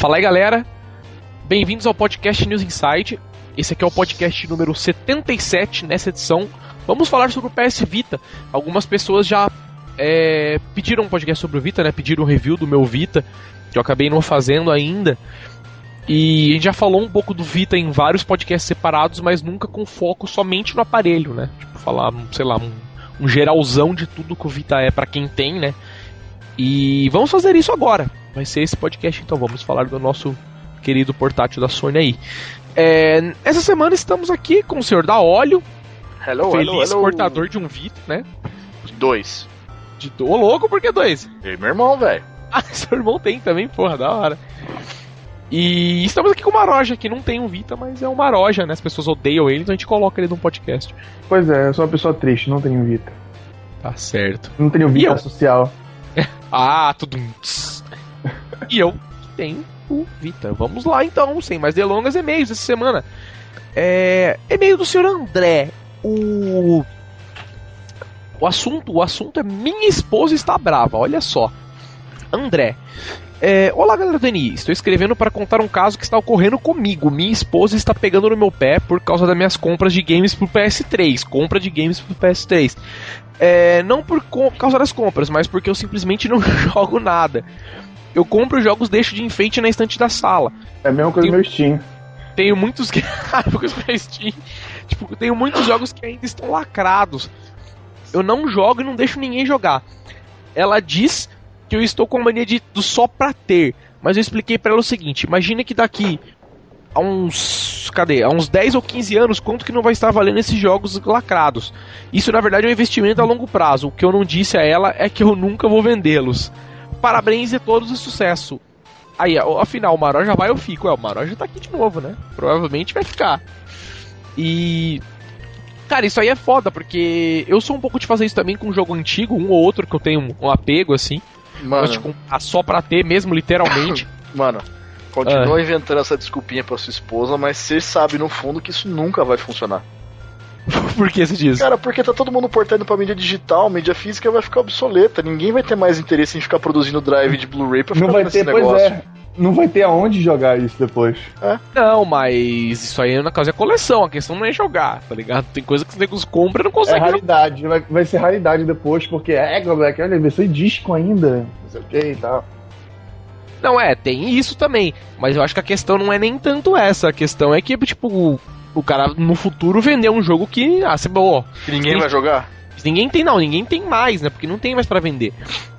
Fala aí, galera. Bem-vindos ao podcast News Insight. Esse aqui é o podcast número 77 nessa edição. Vamos falar sobre o PS Vita. Algumas pessoas já é, pediram um podcast sobre o Vita, né? Pediram um review do meu Vita, que eu acabei não fazendo ainda. E a gente já falou um pouco do Vita em vários podcasts separados, mas nunca com foco somente no aparelho, né? Tipo, falar, sei lá, um, um geralzão de tudo que o Vita é para quem tem, né? E vamos fazer isso agora. Vai ser esse podcast, então vamos falar do nosso querido portátil da Sony aí. É, essa semana estamos aqui com o senhor da óleo. Hello, feliz hello, hello. portador de um Vita, né? Dois. De Ô louco, por que dois? E meu irmão, velho. Ah, seu irmão tem também, porra, da hora. E estamos aqui com o Maroja, que não tem um Vita, mas é um Maroja, né? As pessoas odeiam ele, então a gente coloca ele num podcast. Pois é, eu sou uma pessoa triste, não tenho Vita. Tá certo. Não tenho E Vita eu? social. Ah, tudo. E eu tenho o Vita. Vamos lá então, sem mais delongas, e-mails essa semana. É. E-mail do senhor André. O. O assunto, o assunto é minha esposa está brava, olha só. André. É, Olá, galera do NI. Estou escrevendo para contar um caso que está ocorrendo comigo. Minha esposa está pegando no meu pé por causa das minhas compras de games pro PS3. Compra de games pro PS3. É, não por causa das compras, mas porque eu simplesmente não jogo nada. Eu compro jogos, deixo de enfeite na estante da sala. É a mesma coisa do meu Steam. Tenho muitos que. Jogos pra Steam. tipo, tenho muitos jogos que ainda estão lacrados. Eu não jogo e não deixo ninguém jogar. Ela diz que eu estou com a mania de, do só pra ter. Mas eu expliquei pra ela o seguinte: imagina que daqui a uns. Cadê? A uns 10 ou 15 anos, quanto que não vai estar valendo esses jogos lacrados? Isso na verdade é um investimento a longo prazo. O que eu não disse a ela é que eu nunca vou vendê-los. Parabéns a todos e sucesso. Aí, afinal, o já vai eu fico. É, o já tá aqui de novo, né? Provavelmente vai ficar. E. Cara, isso aí é foda, porque eu sou um pouco de fazer isso também com um jogo antigo, um ou outro que eu tenho um, apego, assim. Mano, de comprar só pra ter mesmo, literalmente. mano, continua Ah. inventando essa desculpinha pra sua esposa, mas você sabe no fundo que isso nunca vai funcionar. Por que você diz? Cara, porque tá todo mundo portando pra mídia digital, mídia física vai ficar obsoleta. Ninguém vai ter mais interesse em ficar produzindo drive de Blu-ray pra ficar Não vai nesse ter, pois negócio. é. Não vai ter aonde jogar isso depois. Não, mas isso aí na causa é coleção, a questão não é jogar, tá ligado? Tem coisa que os negros compram e não É conseguem jogar. raridade, vai, vai ser raridade depois, porque é, Black, olha, versão em disco ainda. Não sei o que e tal. Não, é, tem isso também. Mas eu acho que a questão não é nem tanto essa. A questão é que, tipo, o, o cara no futuro vendeu um jogo que, ah, você boa. Que ninguém vai jogar? Ninguém tem, não, ninguém tem mais, né? Porque não tem mais pra vender.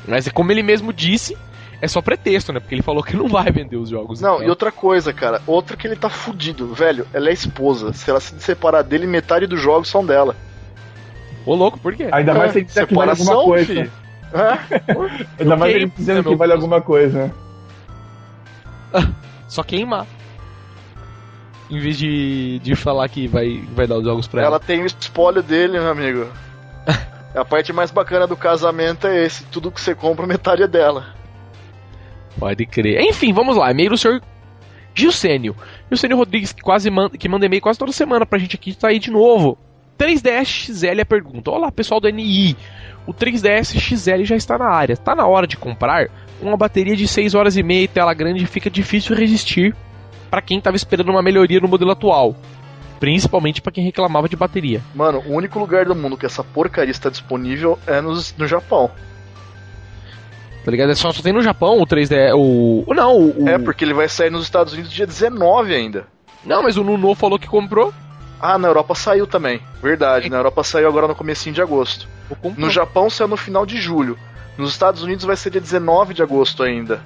Mas é como ele mesmo disse, é só pretexto, né? Porque ele falou que não vai vender os jogos. Não, então. e outra coisa, cara, outra que ele tá fudido, velho, ela é esposa. Se ela se separar dele, metade dos jogos são dela. Ô, louco, por quê? Ainda mais É, se ele disser que vale alguma separação, coisa. filho. É? Ainda mais ele dizendo que vale alguma coisa. Só queimar. Em vez de, de falar que vai, vai dar os jogos pra ela. Ela tem o espólio dele, meu amigo. A parte mais bacana do casamento é esse: tudo que você compra, metade é dela. Pode crer. Enfim, vamos lá. E-mail do senhor Gilsênio. Gilsênio Rodrigues, que, quase manda, que manda e-mail quase toda semana pra gente aqui, tá aí de novo. 3DS XL pergunta: Olá, pessoal do NI. O 3DS XL já está na área. Tá na hora de comprar? Uma bateria de 6 horas e meia e tela grande fica difícil resistir para quem tava esperando uma melhoria no modelo atual. Principalmente para quem reclamava de bateria. Mano, o único lugar do mundo que essa porcaria está disponível é nos, no Japão. Tá ligado? É só, só tem no Japão o 3DS. O. o- Não, o. É, porque ele vai sair nos Estados Unidos dia 19 ainda. Não, mas o Nuno falou que comprou. Ah, na Europa saiu também. Verdade, na Europa saiu agora no comecinho de agosto. No Japão saiu no final de julho. Nos Estados Unidos vai ser dia 19 de agosto ainda.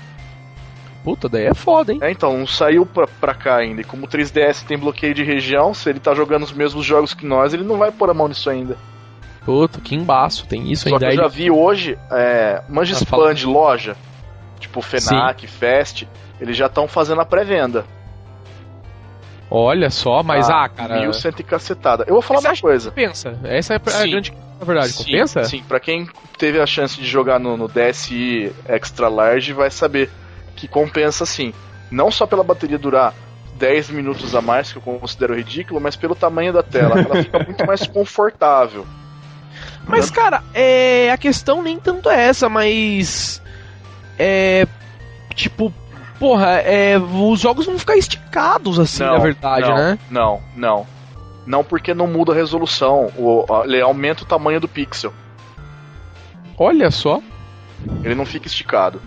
Puta, daí é foda, hein? É, então, não saiu pra, pra cá ainda. E como o 3DS tem bloqueio de região, se ele tá jogando os mesmos jogos que nós, ele não vai pôr a mão nisso ainda. Puta, que embaço, tem isso Só ainda. que eu aí. já vi hoje, é, manja Ah, de loja, tipo Fenac, Fest, eles já estão fazendo a pré-venda. Olha só, mas Tá? ah, cara. 1100 e cacetada. Eu vou falar Você uma coisa. Compensa. Essa é a Sim. grande na verdade. Sim, Compensa? Sim, pra quem teve a chance de jogar no, no DSi Extra Large vai saber que compensa sim. Não só pela bateria durar 10 minutos a mais, que eu considero ridículo, mas pelo tamanho da tela. Ela fica muito mais confortável. Mas, cara, é, a questão nem tanto é essa, mas. É. Tipo, porra, é, os jogos vão ficar esticados assim, Não, na verdade, não, né? Não, não. Não porque não muda a resolução, o, ele aumenta o tamanho do pixel. Olha só. Ele não fica esticado.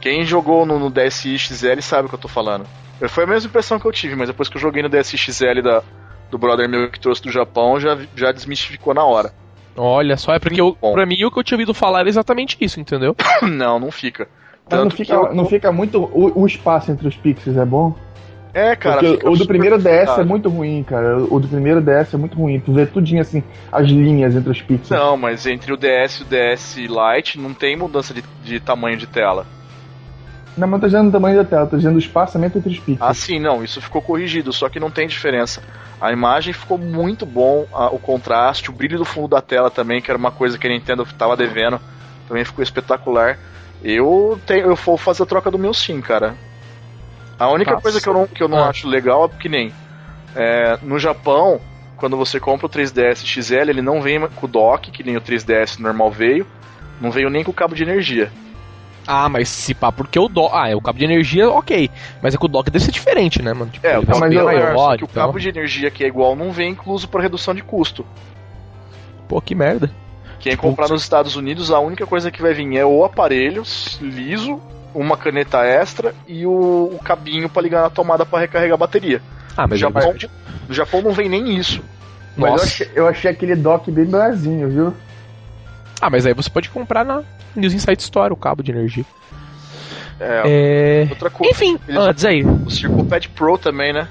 Quem jogou no, no DSi XL sabe o que eu tô falando. Foi a mesma impressão que eu tive, mas depois que eu joguei no DSi XL da, do brother meu que trouxe do Japão, já, já desmistificou na hora. Olha só, é porque eu, pra mim o que eu tinha ouvido falar era exatamente isso, entendeu? não, não fica. Mas não fica, eu- não fica muito. O, o espaço entre os pixels é bom? É, cara. Porque o do primeiro DS é muito ruim, cara. O do primeiro DS é muito ruim. Tu vê tudinho assim, as linhas entre os pixels. Não, mas entre o DS e o DS Lite não tem mudança de, de tamanho de tela. Não, mas eu tô dizendo o tamanho da tela, tô dizendo o espaçamento entre os Ah, pixels. sim, não, isso ficou corrigido, só que não tem diferença. A imagem ficou muito bom, a- o contraste, o brilho do fundo da tela também, que era uma coisa que a Nintendo tava devendo, também ficou espetacular. Eu tenho, eu vou fazer a troca do meu sim, cara. A única Nossa. coisa que eu não, que eu não Ah. acho legal é que nem é, no Japão, quando você compra o 3DS XL, ele não vem com o dock, que nem o 3DS normal veio, não veio nem com o cabo de energia. Ah, mas se pá, porque o dock. Ah, é o cabo de energia, ok. Mas é que o dock deve ser diferente, né, mano? Tipo, É, o cabo maior, que o então. cabo de energia que é igual não vem incluso para redução de custo. Pô, que merda. Quem comprar nos Estados Unidos, a única coisa que vai vir é o aparelho liso, uma caneta extra e o, o cabinho para ligar na tomada para recarregar a bateria. Ah, No mas Japão, vai- no Japão não vem nem isso. Mas eu achei, eu achei aquele dock bem brasinho, viu? Ah, mas aí você pode comprar na News Insight Store o cabo de energia. É, É. outra coisa. Enfim, Eles- antes aí. O CirclePad Pro também, né?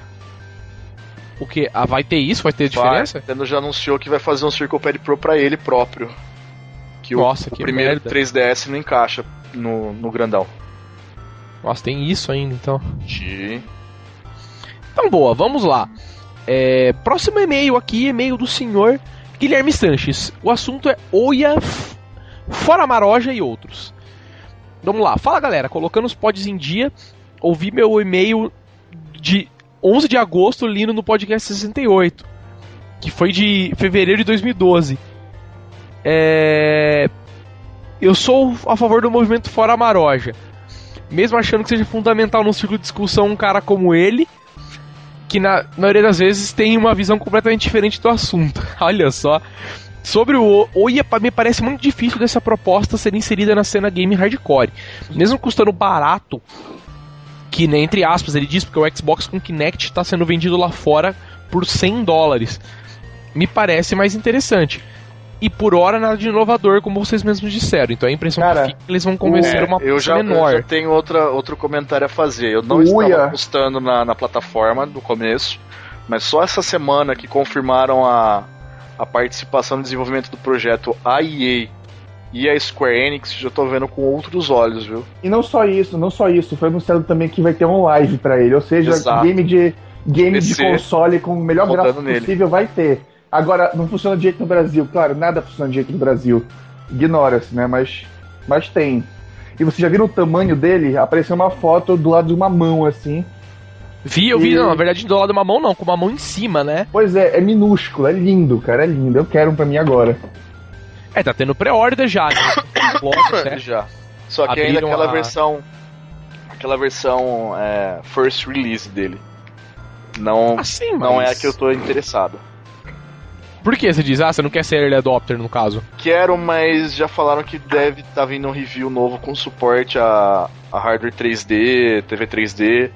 O que? Ah, vai ter isso? Vai ter Vai, diferença? A Nintendo já anunciou que vai fazer um CirclePad Pro para ele próprio. Que o- Nossa, o, que primeiro merda. 3DS não encaixa no, no grandão. Nossa, tem isso ainda, então. Sim. Então, boa, vamos lá. É, próximo e-mail aqui, e-mail do senhor Guilherme Sanches. O assunto é Oia, Fora Maroja e outros. Vamos lá, fala galera, colocando os pods em dia, ouvi meu e-mail de 11 de agosto lindo no podcast 68, que foi de fevereiro de 2012. É, Eu sou a favor do movimento Fora Maroja. Mesmo achando que seja fundamental num círculo de discussão um cara como ele, que na maioria das vezes tem uma visão completamente diferente do assunto. Olha só. Sobre o Oia, pa- me parece muito difícil dessa proposta ser inserida na cena game hardcore. Mesmo custando barato, que né, entre aspas ele diz porque o Xbox com Kinect está sendo vendido lá fora por 100 dólares. Me parece mais interessante. E por hora nada de inovador, como vocês mesmos disseram. Então a impressão Cara, que fica é que eles vão convencer É, uma eu já, eu menor. já tenho outra, outro comentário a fazer. Eu não Uia. estava postando na, na plataforma no começo, mas só essa semana que confirmaram a, a participação no desenvolvimento do projeto a EA e a Square Enix, já tô vendo com outros olhos, viu? E não só isso, não só isso, foi anunciado também que vai ter um live pra ele, ou seja, Exato. game de game de PC, console com o melhor gráfico nele. possível vai ter. Agora, não funciona de jeito no Brasil, claro, nada funciona de jeito no Brasil. Ignora-se, né? Mas, mas tem. E você já viram o tamanho dele? Apareceu uma foto do lado de uma mão, assim. Vi, eu vi, E- não, na verdade do lado de uma mão não, com uma mão em cima, né? Pois é, é minúsculo, é lindo, cara, é lindo. Eu quero um pra mim agora. É, tá tendo pré-order já, né? Logo, né? Já. Só que ainda Abriram aquela a- versão. Aquela versão é, first release dele. Não, Assim, mas... não é a que eu tô interessado. Por que você diz? Ah, você não quer ser early adopter, no caso? Quero, mas já falaram que deve estar vindo um review novo com suporte a, a hardware 3D, TV 3D.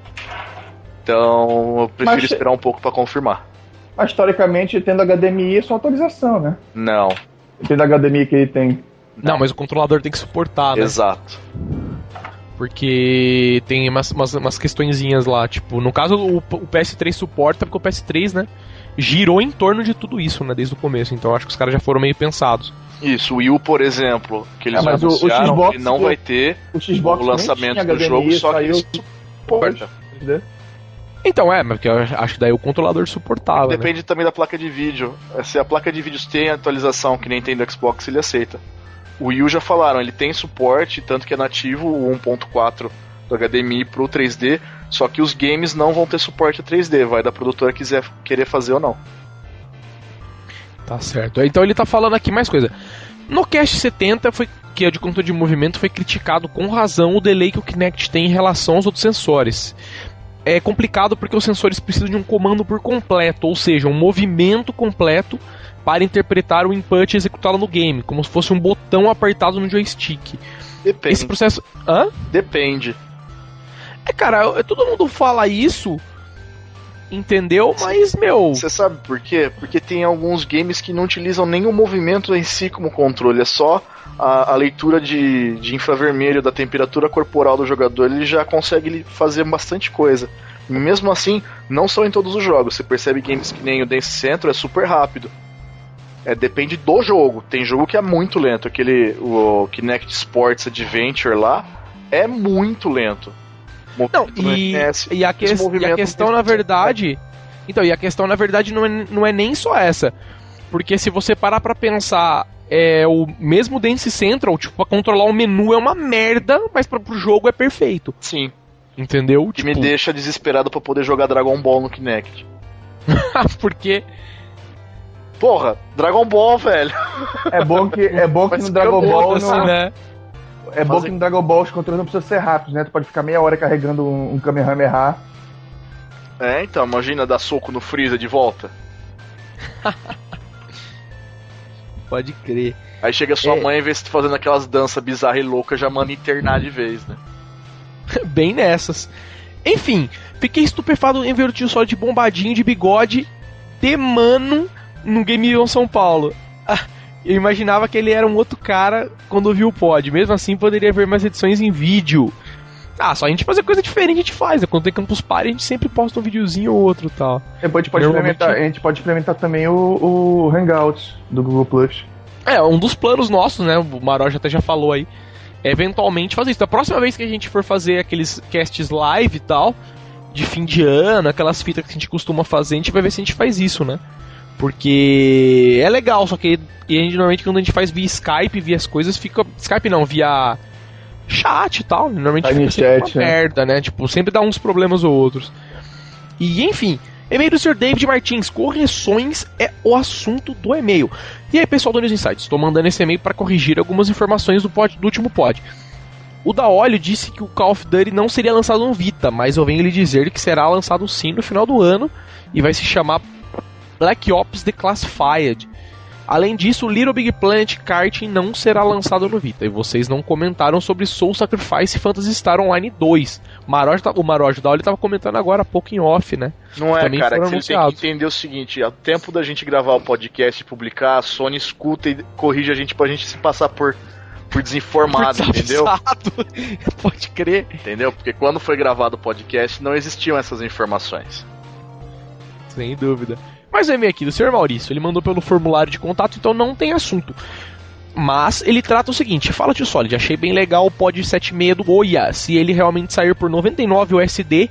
Então eu prefiro Mas- esperar um pouco pra confirmar. Mas, historicamente, tendo HDMI é só atualização, né? Não, Tendo HDMI que ele tem. Não, mas o controlador tem que suportar, né? exato. Porque tem umas, umas, umas questõezinhas lá, tipo, no caso o, o PS3 suporta, porque o PS3, né, girou em torno de tudo isso, né, desde o começo. Então acho que os caras já foram meio pensados. Isso, o Wii U, por exemplo, que eles É, mas o- o anunciaram Xbox que não vai ter O Xbox o lançamento do HDMI, jogo, só que ele suporta. entendeu? Então é, mas porque eu acho que daí o controlador suportava, né? Depende também da placa de vídeo. Se a placa de vídeo tem atualização que nem tem do Xbox, ele aceita. O Wii U já falaram, ele tem suporte, tanto que é nativo o 1.4 do HDMI pro 3D, só que os games não vão ter suporte a 3D, vai da produtora quiser querer fazer ou não. Tá certo. Então ele tá falando aqui mais coisa. No Cast 70 foi que é de controle de movimento foi criticado com razão o delay que o Kinect tem em relação aos outros sensores. É complicado porque os sensores precisam de um comando por completo, ou seja, um movimento completo para interpretar o input e executá-lo no game, como se fosse um botão apertado no joystick. Depende. Esse processo. Hã? Depende. É, cara, todo mundo fala isso, entendeu? Mas, meu. Você sabe por quê? Porque tem alguns games que não utilizam o movimento em si como controle, é só a, a leitura de, de infravermelho da temperatura corporal do jogador, ele já consegue fazer bastante coisa. Mesmo assim, não são em todos os jogos. Você percebe games que nem o Dance Central é super rápido. É, depende do jogo. Tem jogo que é muito lento. Aquele o Kinect Sports Adventure lá é muito lento. Não, e, e, a, que, e a questão, na verdade. Então, e a questão, na verdade, não é, não é nem só essa. Porque se você parar pra pensar, é o mesmo Dance Central, tipo, pra controlar o menu é uma merda, mas pra, pro jogo é perfeito. Sim. Entendeu? Que tipo... me deixa desesperado para poder jogar Dragon Ball no Kinect. Porque Porra, Dragon Ball, velho. É bom que, é bom que no Dragon Ball. Assim, no... né? É bom que no Dragon Ball os controles não precisam ser rápidos, né? Tu pode ficar meia hora carregando um, um Kamehameha. É, então, imagina dar soco no Freeza de volta. pode crer. Aí chega sua é... mãe, vê se fazendo aquelas danças bizarras e loucas, já manda internar de vez, né? Bem nessas. Enfim, fiquei estupefado em ver o tio só de bombadinho de bigode de mano no Game On São Paulo. Ah, eu imaginava que ele era um outro cara quando viu o pod. Mesmo assim, poderia ver mais edições em vídeo. Ah, só a gente fazer coisa diferente a gente faz. Né? Quando tem Campus Party, a gente sempre posta um videozinho ou outro tal. Depois a gente pode, implementar, a gente pode implementar também o, o Hangouts do Google Plus. É, um dos planos nossos, né? O Maroja até já falou aí. É eventualmente fazer isso. Da próxima vez que a gente for fazer aqueles casts live e tal, de fim de ano, aquelas fitas que a gente costuma fazer, a gente vai ver se a gente faz isso, né? Porque é legal, só que a gente, normalmente quando a gente faz via Skype, via as coisas, fica. Skype não, via chat e tal. Normalmente Time fica chat, uma né? merda, né? Tipo, sempre dá uns problemas ou outros. E enfim, e-mail do Sr. David Martins, correções é o assunto do e-mail. E aí, pessoal do News Insights, estou mandando esse e-mail para corrigir algumas informações do, pod, do último pod. O da Olho disse que o Call of Duty não seria lançado no Vita, mas eu venho lhe dizer que será lançado sim no final do ano e vai se chamar Black Ops Declassified. Além disso, Little Big Planet Karting não será lançado no Vita. E vocês não comentaram sobre Soul Sacrifice Phantasy Star Online 2. Maroj, o Marojo da Oli estava comentando agora há pouco em off, né? Não é, Também cara, que você tem que entender o seguinte: ao tempo da gente gravar o podcast e publicar, a Sony escuta e corrige a gente pra gente se passar por, por desinformado, por entendeu? Pode crer. Entendeu? Porque quando foi gravado o podcast não existiam essas informações. Sem dúvida. Mas o e-mail aqui do Sr. Maurício, ele mandou pelo formulário de contato, então não tem assunto. Mas ele trata o seguinte: fala tio Solid, achei bem legal o pod 76 do Goya. Se ele realmente sair por 99 USD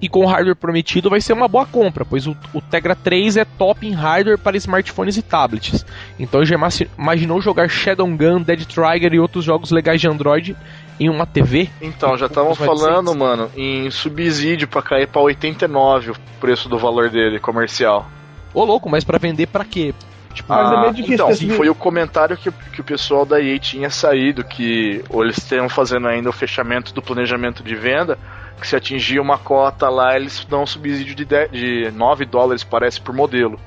e com o hardware prometido, vai ser uma boa compra, pois o, o Tegra 3 é top em hardware para smartphones e tablets. Então já imaginou jogar Shadow Gun, Dead Trigger e outros jogos legais de Android em uma TV? Então, já estavam falando, mano, em subsídio para cair para 89 o preço do valor dele comercial. Ô louco, mas para vender para quê? Tipo, ah, é meio difícil então, sim, foi o comentário que, que o pessoal da EA tinha saído, que ou eles estão fazendo ainda o fechamento do planejamento de venda, que se atingir uma cota lá, eles dão um subsídio de, 10, de 9 dólares, parece, por modelo.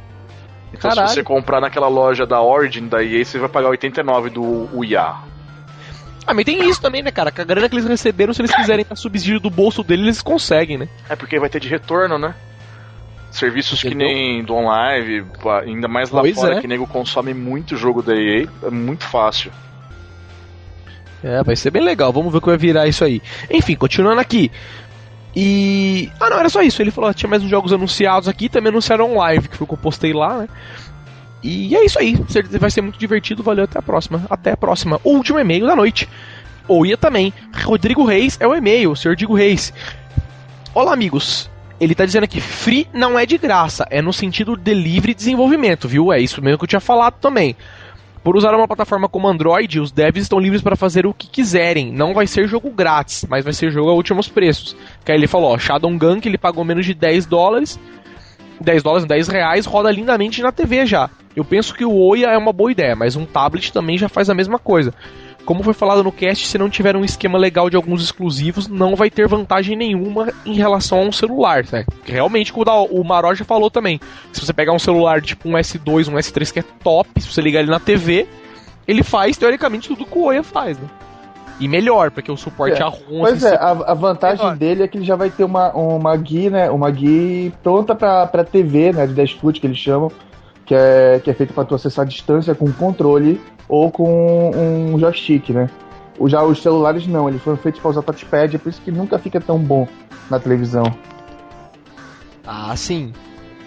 Então Caralho. se você comprar naquela loja da Origin da EA, você vai pagar 89 do UIA. Ah, mas tem isso também, né, cara? Com a grana que eles receberam, se eles quiserem dar subsídio do bolso deles, eles conseguem, né? É porque vai ter de retorno, né? Serviços Entendeu? que nem do online, ainda mais lá pois fora, é. que nego consome muito jogo da EA, é muito fácil. É, vai ser bem legal, vamos ver o que vai virar isso aí. Enfim, continuando aqui. E. Ah, não, era só isso. Ele falou: tinha mais uns jogos anunciados aqui, também anunciaram live, que foi o que eu postei lá, né? E é isso aí. Vai ser muito divertido. Valeu, até a próxima. Até a próxima. O último e-mail da noite. Ou ia também. Rodrigo Reis é o e-mail, o senhor Digo Reis. Olá, amigos ele tá dizendo aqui, free não é de graça, é no sentido de livre desenvolvimento, viu? É isso mesmo que eu tinha falado também. Por usar uma plataforma como Android, os devs estão livres para fazer o que quiserem. Não vai ser jogo grátis, mas vai ser jogo a últimos preços. Que aí ele falou, ó, Shadow Gun, que ele pagou menos de 10 dólares, 10 dólares, 10 reais, roda lindamente na TV já. Eu penso que o Oia é uma boa ideia, mas um tablet também já faz a mesma coisa. Como foi falado no cast, se não tiver um esquema legal de alguns exclusivos, não vai ter vantagem nenhuma em relação a um celular, né? Realmente, como o Maró já falou também, se você pegar um celular tipo um S2, um S3 que é top, se você ligar ele na TV, ele faz teoricamente tudo que o Oia faz, né? E melhor, porque o suporte É. a ROM... Pois é, a, a vantagem Melhor. dele é que ele já vai ter uma, uma GUI, né? Uma GUI pronta pra, pra TV, né? De 10 foot que eles chamam, que é, que é feito pra tu acessar a distância com controle ou com um joystick, né? Já os celulares não, eles foram feitos pra usar touchpad, é por isso que nunca fica tão bom na televisão. Ah, sim.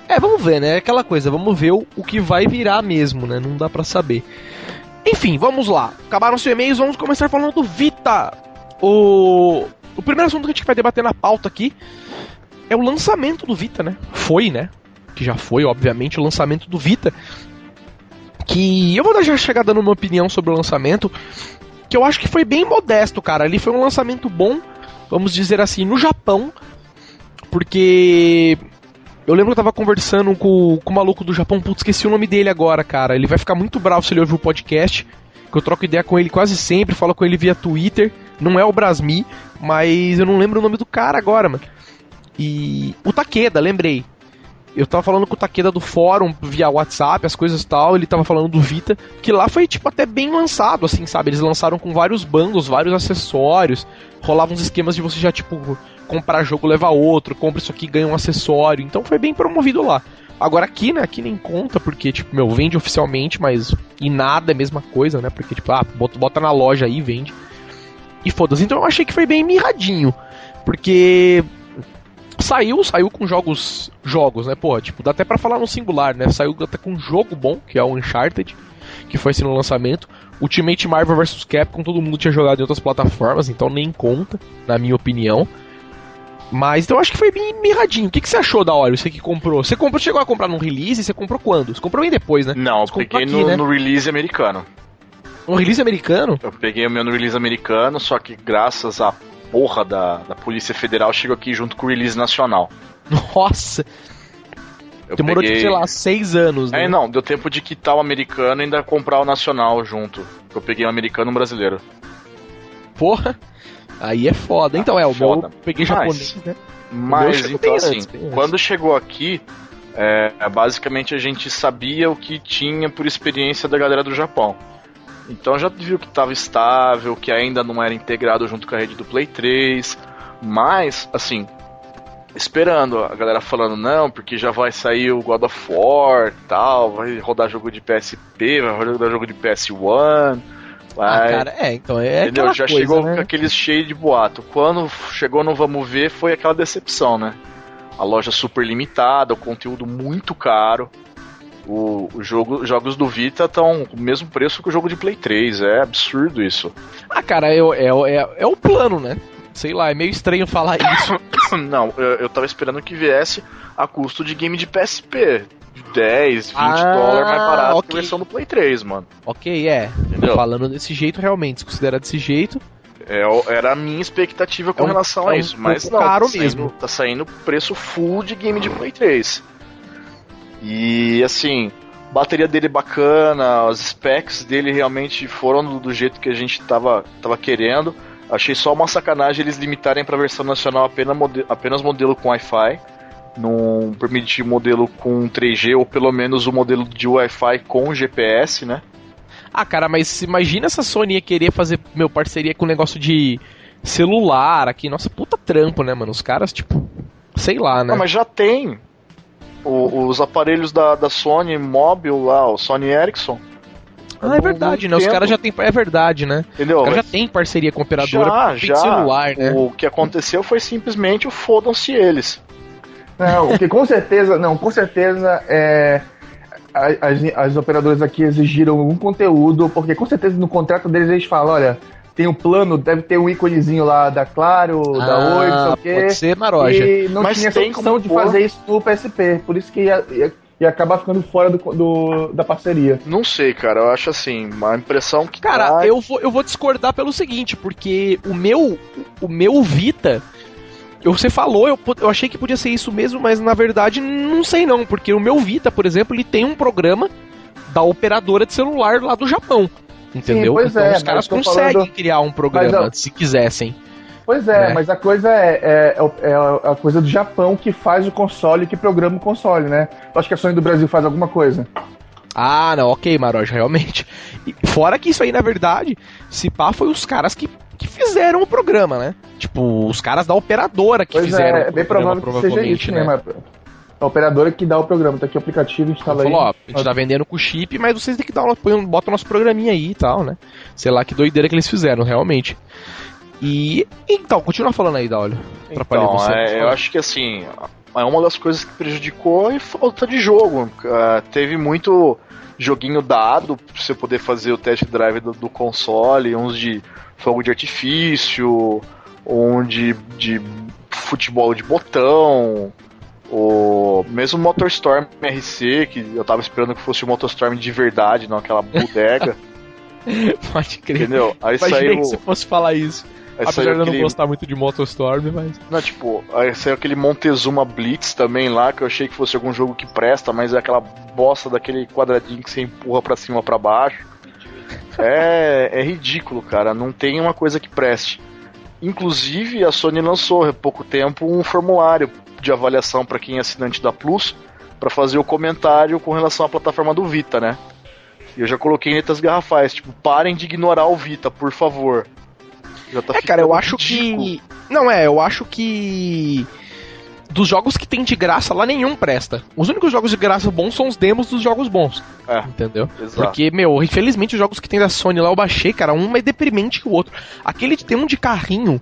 É, vamos ver, né? Aquela coisa, vamos ver o, o que vai virar mesmo, né? Não dá pra saber. Enfim, vamos lá. Acabaram os e-mails, vamos começar falando do Vita. O, o primeiro assunto que a gente vai debater na pauta aqui é o lançamento do Vita, né? Foi, né? Que já foi, obviamente, o lançamento do Vita. Que eu vou já chegar dando uma opinião sobre o lançamento. Que eu acho que foi bem modesto, cara. Ali foi um lançamento bom, vamos dizer assim, no Japão. Porque eu lembro que eu tava conversando com, com o maluco do Japão, putz, esqueci o nome dele agora, cara. Ele vai ficar muito bravo se ele ouvir o podcast, que eu troco ideia com ele quase sempre, falo com ele via Twitter. Não é o Brasmi, mas eu não lembro o nome do cara agora, mano. E o Takeda, lembrei. Eu tava falando com o Takeda do fórum via WhatsApp, as coisas e tal, ele tava falando do Vita, que lá foi tipo até bem lançado, assim, sabe? Eles lançaram com vários bundles, vários acessórios, rolavam uns esquemas de você já tipo comprar jogo leva outro, compra isso aqui ganha um acessório. Então foi bem promovido lá. Agora aqui, né, aqui nem conta, porque, tipo, meu, vende oficialmente, mas e nada é a mesma coisa, né? Porque, tipo, ah, bota, bota na loja aí vende. E foda-se. Então eu achei que foi bem mirradinho. Porque saiu, saiu com jogos, jogos, né? Pô, tipo, dá até pra falar no singular, né? Saiu até com um jogo bom, que é o Uncharted, que foi assim no lançamento. Ultimate Marvel vs Capcom, todo mundo tinha jogado em outras plataformas, então nem conta, na minha opinião. Mas então eu acho que foi bem mirradinho. O que, que você achou da hora? Você que comprou? Você comprou, chegou a comprar num release? Você comprou quando? Você comprou bem depois, né? Não, eu Você peguei aqui, no, né? no release americano. Um release americano? Eu peguei o meu no release americano, só que graças à porra da, da Polícia Federal chegou aqui junto com o release nacional. Nossa, Eu demorou, peguei... tipo, sei lá, seis anos, né? É, não, deu tempo de quitar o americano e ainda comprar o nacional junto. Eu peguei um americano e um brasileiro. Porra, aí é foda. Então, é, o meu Foda. eu peguei Mas- japonês, né? Mas então assim, antes. quando chegou aqui, é, basicamente a gente sabia o que tinha por experiência da galera do Japão. Então já viu que estava estável, que ainda não era integrado junto com a rede do Play 3, mas assim, esperando a galera falando não, porque já vai sair o God of War, tal, vai rodar jogo de PSP, vai rodar jogo de PS1, Ah, vai cara, é, então é Entendeu? Já coisa, chegou né? com aqueles cheios de boato. Quando chegou no Vamos Ver, foi aquela decepção, né? A loja super limitada, o conteúdo muito caro. O, o jogo, jogos do Vita estão com o mesmo preço que o jogo de Play 3. É absurdo isso. Ah, cara, é, o- é, é, é o plano, né? Sei lá, é meio estranho falar isso. Não, eu, eu tava esperando que viesse a custo de game de PSP. 10, 20 Ah, dólares mais barato que ok. a versão do Play 3, mano. ok, é. Entendeu? Falando desse jeito, realmente, se considerar desse jeito. É, era a minha expectativa com É um- relação é a um isso, mas não, caro tá saindo, mesmo. tá saindo preço full de game de Play 3. E assim, bateria dele bacana, as specs dele realmente foram do, jeito que a gente tava, tava querendo. Achei só uma sacanagem eles limitarem para a versão nacional apenas, mode- apenas modelo com Wi-Fi. Não permitir modelo com 3G ou pelo menos o modelo de Wi-Fi com GPS, né? Ah, cara, mas imagina essa Sony querer fazer, meu, parceria com um negócio de celular aqui. Nossa, puta trampo, né, mano? Os caras, tipo, sei lá, né? Não, mas já tem o- os aparelhos da, da Sony móvel lá, o Sony Ericsson. Ah, é verdade, né? Os caras já tem. É verdade, né? Entendeu? Os caras já tem parceria com a operadora Já, tem já. celular, né? O que aconteceu foi simplesmente o fodam-se eles. Não, porque com certeza, não, com certeza é, as, as operadoras aqui exigiram algum conteúdo, porque com certeza no contrato deles eles falam, olha, tem um plano, deve ter um íconezinho lá da Claro, da Oi, não sei o quê. Ah, Pode ser Maroja. E não Mas tinha essa tem opção como de pôr. fazer isso no PSP, por isso que ia, ia, ia acabar ficando fora do, do- da parceria. Não sei, cara. Eu acho assim, uma impressão que. Cara, tá- eu vou, eu vou discordar pelo seguinte, porque o meu, o meu Vita, eu- você falou, eu, eu achei que podia ser isso mesmo, mas na verdade não sei não, porque o meu Vita, por exemplo, ele tem um programa da operadora de celular lá do Japão. Entendeu? pois então é, os caras conseguem falando- criar um programa Mas, se quisessem. Pois é, né? mas a coisa é, é, é- é a coisa do Japão que faz o console, que programa o console, né? Eu acho que a Sony do Brasil faz alguma coisa. Ah, não, ok, Maroja, realmente. E fora que isso aí, na verdade, se pá, foi os caras que, que fizeram o programa, né? Tipo, os caras da operadora que Pois fizeram é, é bem provável que seja isso né? mesmo. A operadora que dá o programa, tá aqui o aplicativo, instala aí. Falou, ó, a gente tá vendendo com chip, mas vocês têm que dar uma, bota o nosso programinha aí e tal, né? Sei lá que doideira que eles fizeram, realmente. E. Então, continua falando aí, Daolio. Atrapalhei Então, você. é, eu acho que assim, é uma das coisas que prejudicou é falta de jogo. Ah, teve muito joguinho dado pra você poder fazer o test drive do, do console, uns de fogo de artifício, um de, de futebol de botão, o mesmo MotorStorm RC, que eu tava esperando que fosse o MotorStorm de verdade, não aquela bodega, Pode crer. entendeu? Aí Imaginei saiu, que você fosse falar isso. aí Apesar de eu não aquele gostar muito de Motostorm, mas. Não, tipo, aí saiu aquele Montezuma Blitz também lá, que eu achei que fosse algum jogo que presta, mas é aquela bosta daquele quadradinho que você empurra pra cima pra baixo. É, é ridículo, cara. Não tem uma coisa que preste. Inclusive, a Sony lançou há pouco tempo um formulário de avaliação pra quem é assinante da Plus, pra fazer o comentário com relação à plataforma do Vita, né? E eu já coloquei em letras garrafais, tipo, parem de ignorar o Vita, por favor. Já tá É, cara, eu acho que. Não, é, eu acho que. Dos jogos que tem de graça, lá nenhum presta. Os únicos jogos de graça bons são os demos dos jogos bons. É. Entendeu? Exato. Porque, meu, infelizmente os jogos que tem da Sony lá eu baixei, cara, um mais deprimente que o outro. Aquele de tem um de carrinho.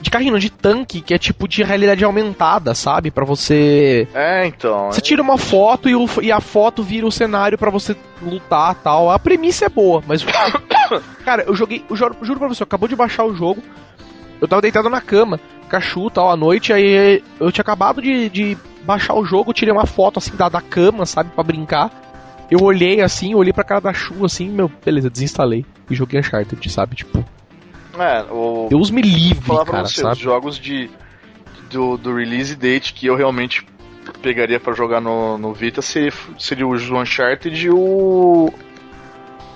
De carrinho, não, de tanque, que é tipo de realidade aumentada, sabe? Pra você. É, então. Você tira uma foto e, o- e a foto vira o cenário pra você lutar tal. A premissa é boa, mas. Cara, eu joguei. Eu juro, juro pra você, acabou de baixar o jogo. Eu tava deitado na cama, cachu tal, à noite, aí eu tinha acabado de, de baixar o jogo, tirei uma foto assim da, da cama, sabe, pra brincar. Eu olhei assim, olhei pra cara da Chu assim, meu, beleza, desinstalei. E joguei Uncharted, sabe? Tipo, É, o. Deus me livre, falar pra cara, você, os sabe? jogos de. Do, do release date que eu realmente pegaria pra jogar no, no Vita seria, seria o Uncharted e o.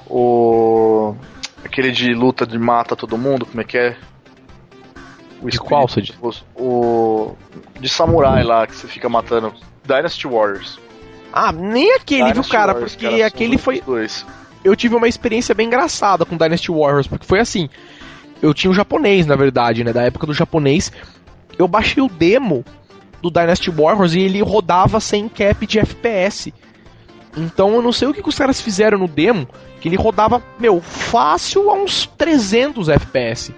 O. Aquele de luta de mata todo mundo, como é que é? O De qual, você espírito- O. De samurai lá que você fica matando. Dynasty Warriors. Ah, nem aquele, viu, Dynasty cara? Warriors, Porque cara, aquele os foi. Dois. eu tive uma experiência bem engraçada com Dynasty Warriors, porque foi assim. Eu tinha um japonês, na verdade, né? Da época do japonês. Eu baixei o demo do Dynasty Warriors e ele rodava sem cap de FPS. Então eu não sei o que, que os caras fizeram no demo, que ele rodava, meu, fácil a uns 300 FPS.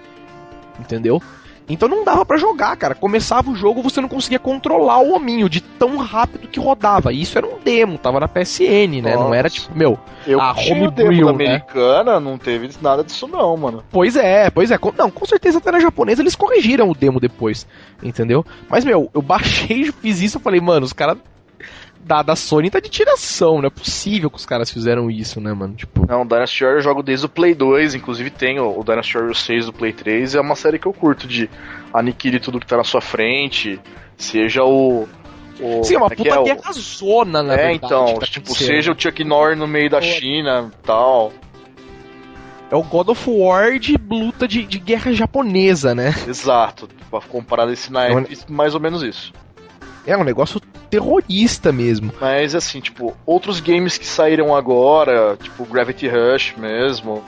Entendeu? Então não dava pra jogar, cara. Começava o jogo, você não conseguia controlar o hominho de tão rápido que rodava. E isso era um demo, tava na PSN, né? Não era Nossa. tipo, meu, Eu A homebrew, demo né? americana, não teve nada disso não, mano. Pois é, pois é. Não, com certeza até na japonesa eles corrigiram o demo depois, entendeu? Mas, meu, eu baixei, fiz isso e falei, mano, os caras da, da Sony tá de tiração, não é possível que os caras fizeram isso, né, mano? Tipo, Não, Dynasty Warriors eu jogo desde o Play 2, inclusive tem o, o Dynasty Warriors 6 do Play 3, é uma série que eu curto de aniquile tudo que tá na sua frente, seja o... o sim, é uma como puta é, o- guerra zona, na É, verdade. então, tá tipo, seja o Chuck Norris no meio da China e tal. É o God of War de luta de, de guerra japonesa, né? Exato, pra comparar esse naipe, mais ou menos isso. É um negócio terrorista mesmo. Mas assim, tipo, outros games que saíram agora, tipo Gravity Rush mesmo,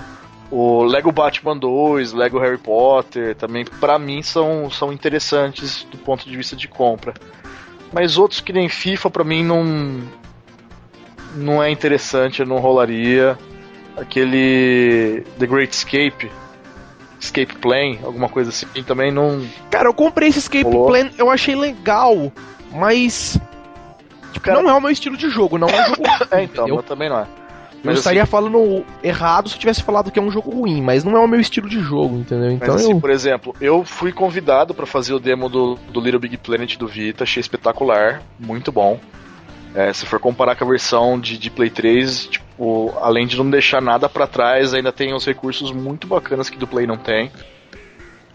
o Lego Batman 2, Lego Harry Potter, também pra mim são, são interessantes do ponto de vista de compra. Mas outros que nem FIFA pra mim não não é interessante, não rolaria. Aquele The Great Escape, Escape Plane, alguma coisa assim, também não Cara, eu comprei esse Escape Rolou. Plan, eu achei legal, mas. Cara- não é o meu estilo de jogo, não é um jogo ruim, É, então, mas também não é. Eu Mas, estaria falando errado se eu tivesse falado que é um jogo ruim, mas não é o meu estilo de jogo, entendeu? Então Mas assim, eu. por exemplo, eu fui convidado pra fazer o demo do, do Little Big Planet do Vita, achei espetacular, muito bom. É, se for comparar com a versão de, de Play 3, tipo, além de não deixar nada pra trás, ainda tem uns recursos muito bacanas que do Play não tem.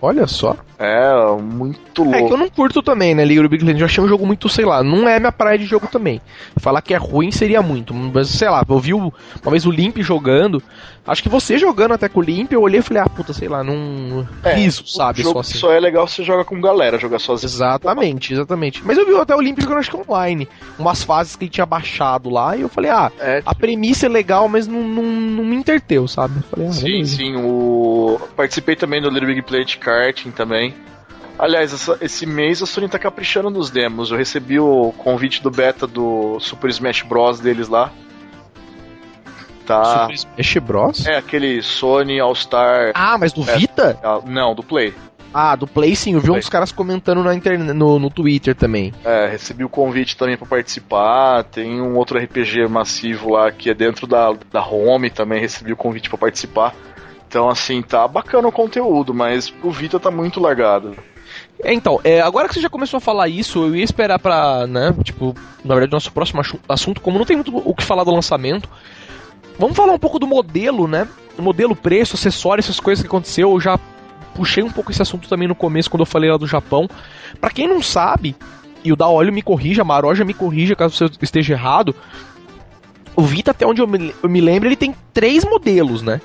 Olha só. É, muito louco. É que eu não curto também, né? League of Legends. Eu achei um jogo muito, sei lá, não é minha praia de jogo também. Falar que é ruim seria muito. Mas, sei lá, eu vi uma vez o Limp jogando. Acho que você jogando até com o Limp, eu olhei e falei, ah, puta, sei lá, não. É, Riso, sabe? jogo Só assim. só é legal se você joga com galera, jogar sozinho. Exatamente, exatamente. Mas eu vi até o Limp jogando, acho que online. Umas fases que ele tinha baixado lá, e eu falei, ah, É, a premissa é legal, mas não, não, não me interteu, sabe? Eu falei, ah, Sim, beleza. sim. O... Participei também do Little Big Planet Karting também. Aliás, essa- esse mês a Sony tá caprichando nos demos. Eu recebi o convite do beta do Super Smash Bros. deles lá. Tá. Super Smash Bros? É aquele Sony All-Star. Ah, mas do É. Vita? ah, Não, do Play. Ah, do Play sim, eu vi Play. uns caras comentando na internet, no, no Twitter também. É, recebi o convite também pra participar. Tem um outro RPG massivo lá que é dentro da, da Home também. Recebi o convite pra participar. Então, assim, tá bacana o conteúdo, mas o Vita tá muito largado. É, então, é, agora que você já começou a falar isso, eu ia esperar pra, né, tipo, na verdade, nosso próximo assunto, como não tem muito o que falar do lançamento, vamos falar um pouco do modelo, né, o modelo, preço, acessório, essas coisas que aconteceu, eu já puxei um pouco esse assunto também no começo, quando eu falei lá do Japão. Pra quem não sabe, e o da Olho me corrija, a Maroja me corrija caso eu esteja errado, o Vita, até onde eu me, eu me lembro, ele tem três modelos, né?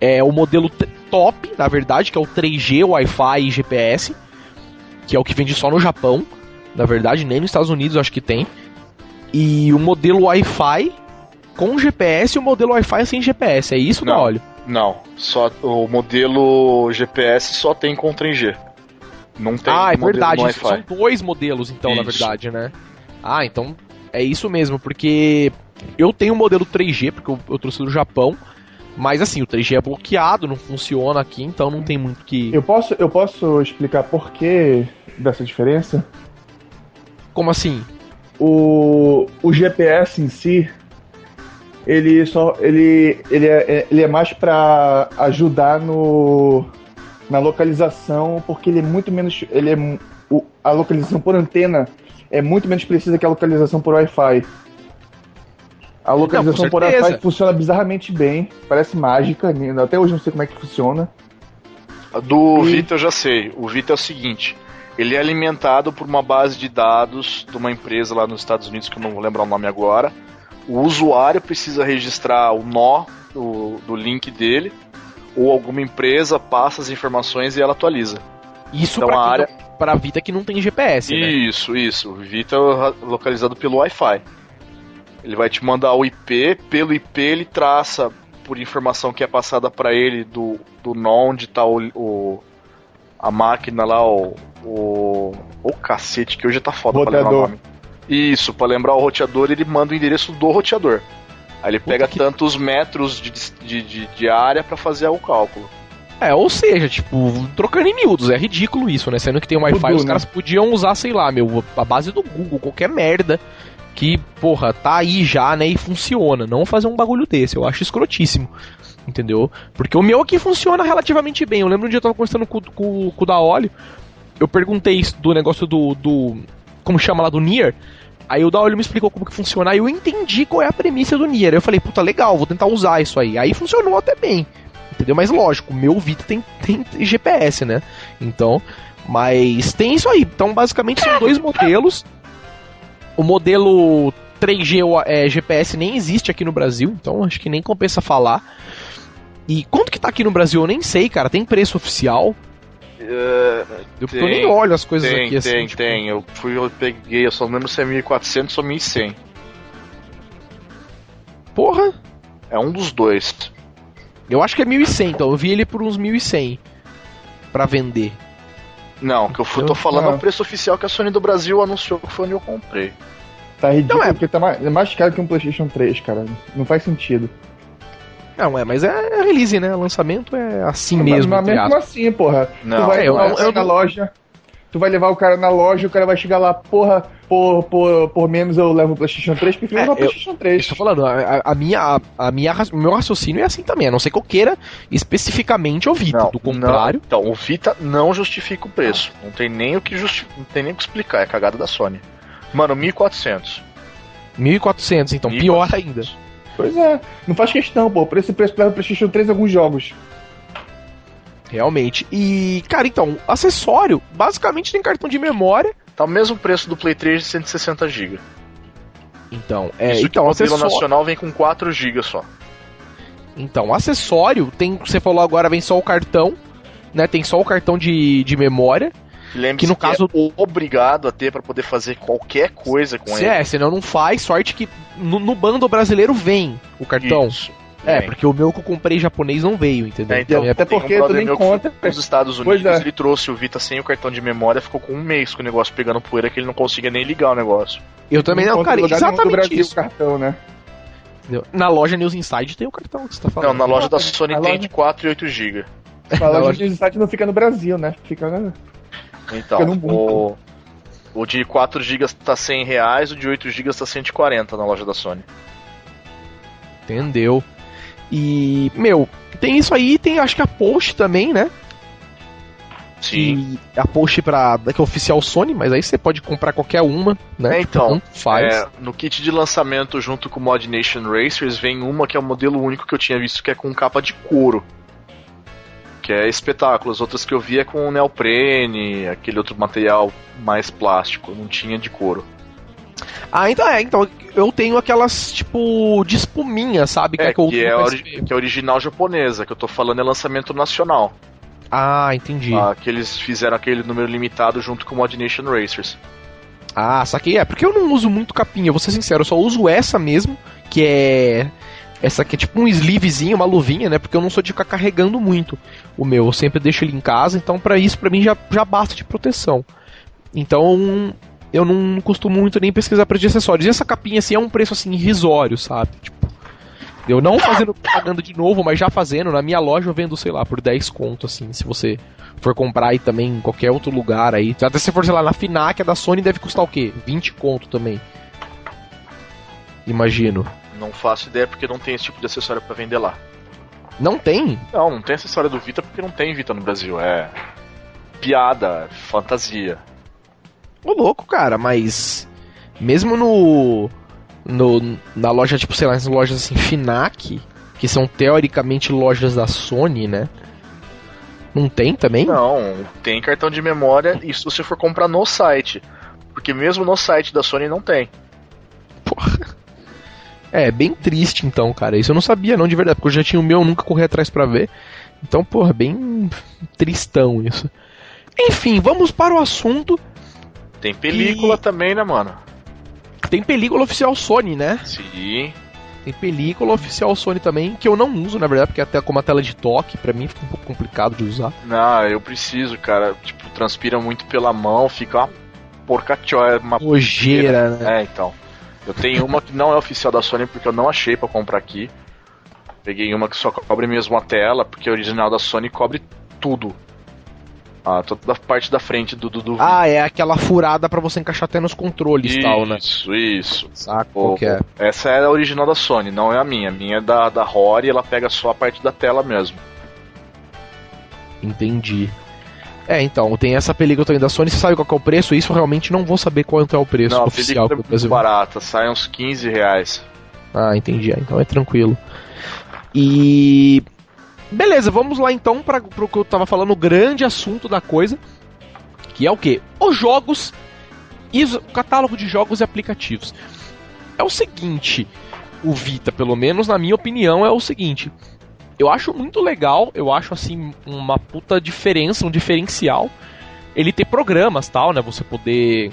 É o modelo top, na verdade, que é o 3G, Wi-Fi e GPS, que é o que vende só no Japão, na verdade, nem nos Estados Unidos acho que tem. E o modelo Wi-Fi com GPS e o modelo Wi-Fi sem GPS, é isso, Não. da óleo? Não, só o modelo GPS só tem com 3G. Não tem Ah, é modelo verdade, são dois modelos então, na Isso. verdade, né? Ah, então é isso mesmo, porque eu tenho o modelo 3G, porque eu, eu trouxe do Japão, mas assim, o 3G é bloqueado, não funciona aqui, então não tem muito que... Eu posso, eu posso explicar por que dessa diferença? Como assim? O, o GPS em si, ele só ele, ele, é, ele é mais para ajudar no na localização, porque ele é muito menos ele é o, a localização por antena é muito menos precisa que a localização por Wi-Fi. A localização com por. Wi-Fi funciona bizarramente bem, parece mágica, né? até hoje não sei como é que funciona. A Do E- Vita eu já sei. O Vita é o seguinte: ele é alimentado por uma base de dados de uma empresa lá nos Estados Unidos, que eu não vou lembrar o nome agora. O usuário precisa registrar o nó do, do link dele, ou alguma empresa passa as informações e ela atualiza. Isso Então, pra, a área- não- Vita que não tem GPS, né? Isso, isso. O Vita é localizado pelo Wi-Fi. Ele vai te mandar o IP, pelo IP ele traça por informação que é passada para ele do, do nó onde tá o, o- a máquina lá, o, o. O cacete, que hoje tá foda pra lembrar o nome. Isso, pra lembrar o roteador, ele manda o endereço do roteador. Aí ele Puta pega que- tantos metros de, de, de, de área para fazer o cálculo. É, ou seja, tipo, trocando em miúdos, é ridículo isso, né? Sendo que tem um Wi-Fi, os né? caras podiam usar, sei lá, meu, a base do Google, qualquer merda que, porra, tá aí já, né, e funciona. Não fazer um bagulho desse, eu acho escrotíssimo. Entendeu? Porque o meu aqui funciona relativamente bem. Eu lembro um dia eu tava conversando com, com, com o da óleo, eu perguntei isso do negócio do, do. Como chama lá, do Nier. Aí o da óleo me explicou como que funciona, aí eu entendi qual é a premissa do Nier. Eu falei, puta, legal, vou tentar usar isso aí. Aí funcionou até bem. Entendeu? Mas lógico, meu Vita tem, tem GPS, né? Então, mas tem isso aí. Então, basicamente, são dois modelos. O modelo 3G ou, é, GPS nem existe aqui no Brasil, então acho que nem compensa falar. E quanto que tá aqui no Brasil, eu nem sei, cara. Tem preço oficial? Eu, porque eu Tem, nem olho as coisas tem, aqui assim. tem, tipo, tem. Eu fui, eu peguei, eu só não lembro se é 1400 ou 1100. Porra, É um dos dois. eu acho que é 1100, então eu vi ele por uns 1100 pra vender. Não, que eu fui, Eu- tô falando é ah. o preço oficial que a Sony do Brasil anunciou que foi onde eu comprei. Tá ridículo Não, é- porque tá mais, é mais caro que um PlayStation 3, cara. Não faz sentido. Não, é, mas é release, né? Lançamento é assim Mas- mesmo. Mas mesmo assim, porra. Não, tu vai é, eu- levar eu- o cara eu na loja. Tu vai levar o cara na loja, o cara vai chegar lá, porra, por, por, por menos eu levo o PlayStation 3, prefiro É, levar o PlayStation 3. Estou falando, a, a minha, a, a minha, meu raciocínio é assim também, a não ser que eu queira especificamente o Vita. Não, do contrário, não. Então, o Vita não justifica o preço. Não tem nem o que justi não tem nem o que explicar, é cagada da Sony. Mano, 1400. 1.400, então 1.400. pior ainda. Pois é, não faz questão, pô. Por esse preço leva o PlayStation 3 em alguns jogos. Realmente. E, cara, então, acessório, basicamente tem cartão de memória. Tá o mesmo preço do Play 3 de 160 GB. Então, é, Isso que então, o modelo acessório, nacional vem com 4 GB só. então, acessório, tem, você falou agora vem só o cartão, né? Tem só o cartão de, de memória. Que lembre Que no caso- é obrigado a ter pra poder fazer qualquer coisa com Se ele. é, senão não faz, sorte que no, no bando brasileiro vem o cartão. Isso. É, porque o meu que eu comprei japonês não veio, entendeu? É, então, até tem porque um tu nem meu que conta. foi nos Estados Unidos, é. ele trouxe o Vita sem o cartão de memória, ficou com um mês com o negócio pegando poeira que ele não conseguia nem ligar o negócio. eu também não, encontra cara, exatamente Brasil isso. o cartão, né? entendeu? Na loja News Inside tem o cartão que você tá Não, falando. na loja da Sony loja- tem de 4 e 8 GB. A Na loja loja- de site não fica no Brasil, né? Fica na... Então, o, o de 4 GB tá 100 reais, o de 8 GB tá 140 na loja da Sony. Entendeu? E, meu, tem isso aí, tem acho que a post também, né? Sim. E a post pra, que é oficial Sony, mas aí você pode comprar qualquer uma, né? É, então, faz. É, no kit de lançamento junto com o Mod Nation Racers vem uma que é o modelo único que eu tinha visto que é com capa de couro. Que é espetáculo. As outras que eu vi é com neoprene, aquele outro material mais plástico, não tinha de couro. Ah, então é, então eu tenho aquelas, tipo, de espuminha, sabe? É, que, que uso é, no ori- PSP. que é original japonesa, que eu tô falando é lançamento nacional. Ah, entendi. Ah, que eles fizeram aquele número limitado junto com o Mod Nation Racers. Ah, saquei. É, porque eu não uso muito capinha, vou ser sincero, eu só uso essa mesmo, que é. Essa aqui é tipo um sleevezinho, uma luvinha, né? Porque eu não sou de ficar carregando muito o meu. Eu sempre deixo ele em casa, então pra isso, pra mim, já, já basta de proteção. Então, eu não costumo muito nem pesquisar preço de acessórios. E essa capinha, assim, é um preço, assim, irrisório, sabe? Tipo, eu não fazendo propaganda de novo, mas já fazendo. Na minha loja eu vendo, sei lá, por 10 conto, assim, se você for comprar aí também em qualquer outro lugar aí. Até se for, sei lá, na Finac, a da Sony deve custar o quê? 20 conto também. Imagino. Não faço ideia porque não tem esse tipo de acessório pra vender lá. Não tem? Não, não tem acessório do Vita porque não tem Vita no Brasil. É piada, fantasia. Ô louco, cara, mas mesmo no, no na loja, tipo, sei lá, nas lojas assim, Finac, que são teoricamente lojas da Sony, né? Não tem também? Não, tem cartão de memória e se você for comprar no site. Porque mesmo no site da Sony não tem. Porra. É, bem triste então, cara. Isso eu não sabia não de verdade, porque eu já tinha o meu, nunca corri atrás pra ver. Então, porra, bem tristão isso. Enfim, vamos para o assunto. Tem película E- também, né, mano? Tem película oficial Sony, né? Sim. Tem película oficial Sony também, que eu não uso, na verdade, porque até como a tela de toque, pra mim fica um pouco complicado de usar. Não, eu preciso, cara. Tipo, transpira muito pela mão, fica uma porcachoia, uma Nojeira, né? É, então. Eu tenho uma que não é oficial da Sony porque eu não achei pra comprar aqui. Peguei uma que só cobre mesmo a tela, porque a original da Sony cobre tudo. Ah, toda a parte da frente do do, do Ah, é aquela furada pra você encaixar até nos controles e tal, né? Isso, isso. Saco, qual que é? Essa é a original da Sony, não é a minha. A minha é da, da Rory, ela pega só a parte da tela mesmo. Entendi. É, então, tem essa película também da Sony, você sabe qual que é o preço? Isso eu realmente não vou saber quanto é o preço não, a oficial película é muito barata, sai uns 15 reais. Ah, entendi. Ah, Então é tranquilo. E. Beleza, vamos lá então para o que eu tava falando, o grande assunto da coisa. Que é o quê? Os jogos e o catálogo de jogos e aplicativos. É o seguinte, o Vita, pelo menos na minha opinião, é o seguinte. Eu acho muito legal, eu acho assim uma puta diferença, um diferencial. Ele ter programas tal, né? Você poder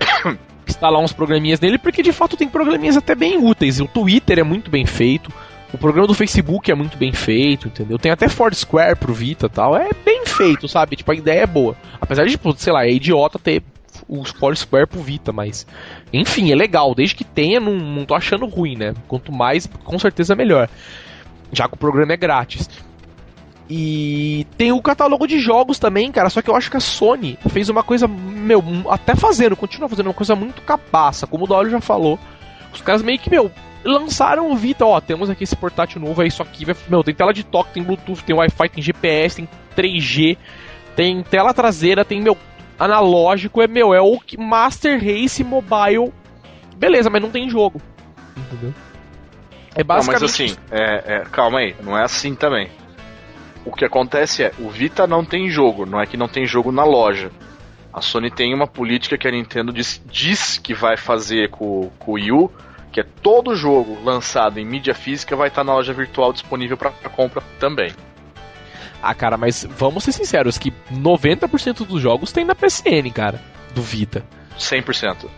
instalar uns programinhas nele, porque de fato tem programinhas até bem úteis. O Twitter é muito bem feito, o programa do Facebook é muito bem feito, entendeu? Tem até Foursquare pro Vita tal. É bem feito, sabe? Tipo, a ideia é boa. Apesar de, tipo, sei lá, é idiota ter os Foursquare pro Vita, mas. Enfim, é legal. Desde que tenha, não, não tô achando ruim, né? Quanto mais, com certeza melhor. Já que o programa é grátis. E tem o catálogo de jogos também, cara. Só que eu acho que a Sony fez uma coisa, meu, até fazendo, continua fazendo uma coisa muito capaça, como o Dario já falou. Os caras meio que, meu, lançaram o Vita, ó, temos aqui esse portátil novo, é isso aqui, meu, tem tela de toque, tem Bluetooth, tem Wi-Fi, tem GPS, tem 3G, tem tela traseira, tem, meu, analógico, é, meu, é o Master Race Mobile. Beleza, mas não tem jogo. Entendeu? É Não, mas basicamente assim, é, é, calma aí, não é assim também. o que acontece é, o Vita não tem jogo, não é que não tem jogo na loja. A Sony tem uma política que a Nintendo diz, diz que vai fazer com, com o Wii U, que é todo jogo lançado em mídia física vai estar na loja virtual disponível para compra também. Ah, cara, mas vamos ser sinceros que 90% dos jogos tem na PSN, cara, do Vita. 100%.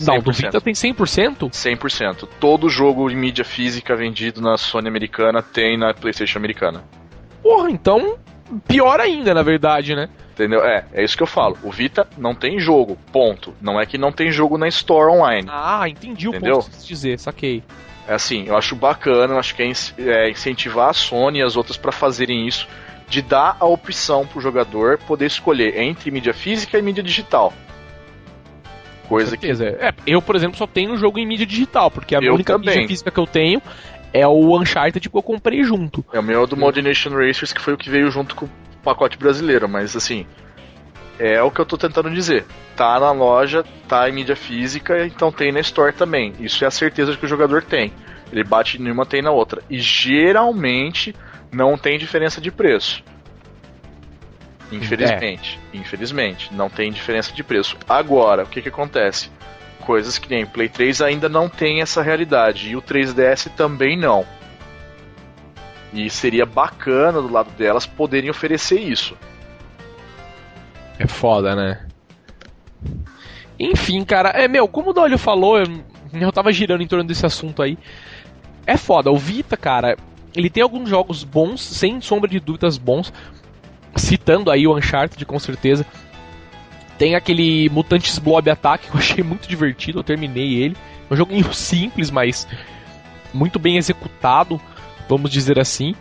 Não, do Vita tem 100%? 100%. Todo jogo em mídia física vendido na Sony americana tem na PlayStation americana. Porra, então pior ainda, na verdade, né? Entendeu? É, é isso que eu falo. O Vita não tem jogo, ponto. Não é que não tem jogo na Store online. Ah, entendi Entendeu? o ponto que você dizer, saquei. É assim, eu acho bacana, eu acho que é, é incentivar a Sony e as outras para fazerem isso, de dar a opção pro jogador poder escolher entre mídia física e mídia digital. Coisa que. É, eu, por exemplo, só tenho o jogo em mídia digital, porque a eu única também. mídia física que eu tenho é o Uncharted que eu comprei junto. É o meu do Mod Nation Racers, que foi o que veio junto com o pacote brasileiro, mas assim. É o que eu tô tentando dizer. Tá na loja, tá em mídia física, então tem na Store também. Isso é a certeza que o jogador tem. Ele bate em uma, tem na outra. E geralmente não tem diferença de preço. Infelizmente. É. Infelizmente. Não tem diferença de preço. Agora, o que, que acontece? Coisas que nem Play 3 ainda não tem essa realidade. E o 3DS também não. E seria bacana do lado delas poderem oferecer isso. É foda, né? Enfim, cara, é meu, como o Dolio falou, eu, eu tava girando em torno desse assunto aí. É foda, o Vita, cara, ele tem alguns jogos bons, sem sombra de dúvidas bons, citando aí o Uncharted, com certeza. Tem aquele Mutantes Blob Attack que eu achei muito divertido, eu terminei ele. É um joguinho simples, mas muito bem executado, vamos dizer assim.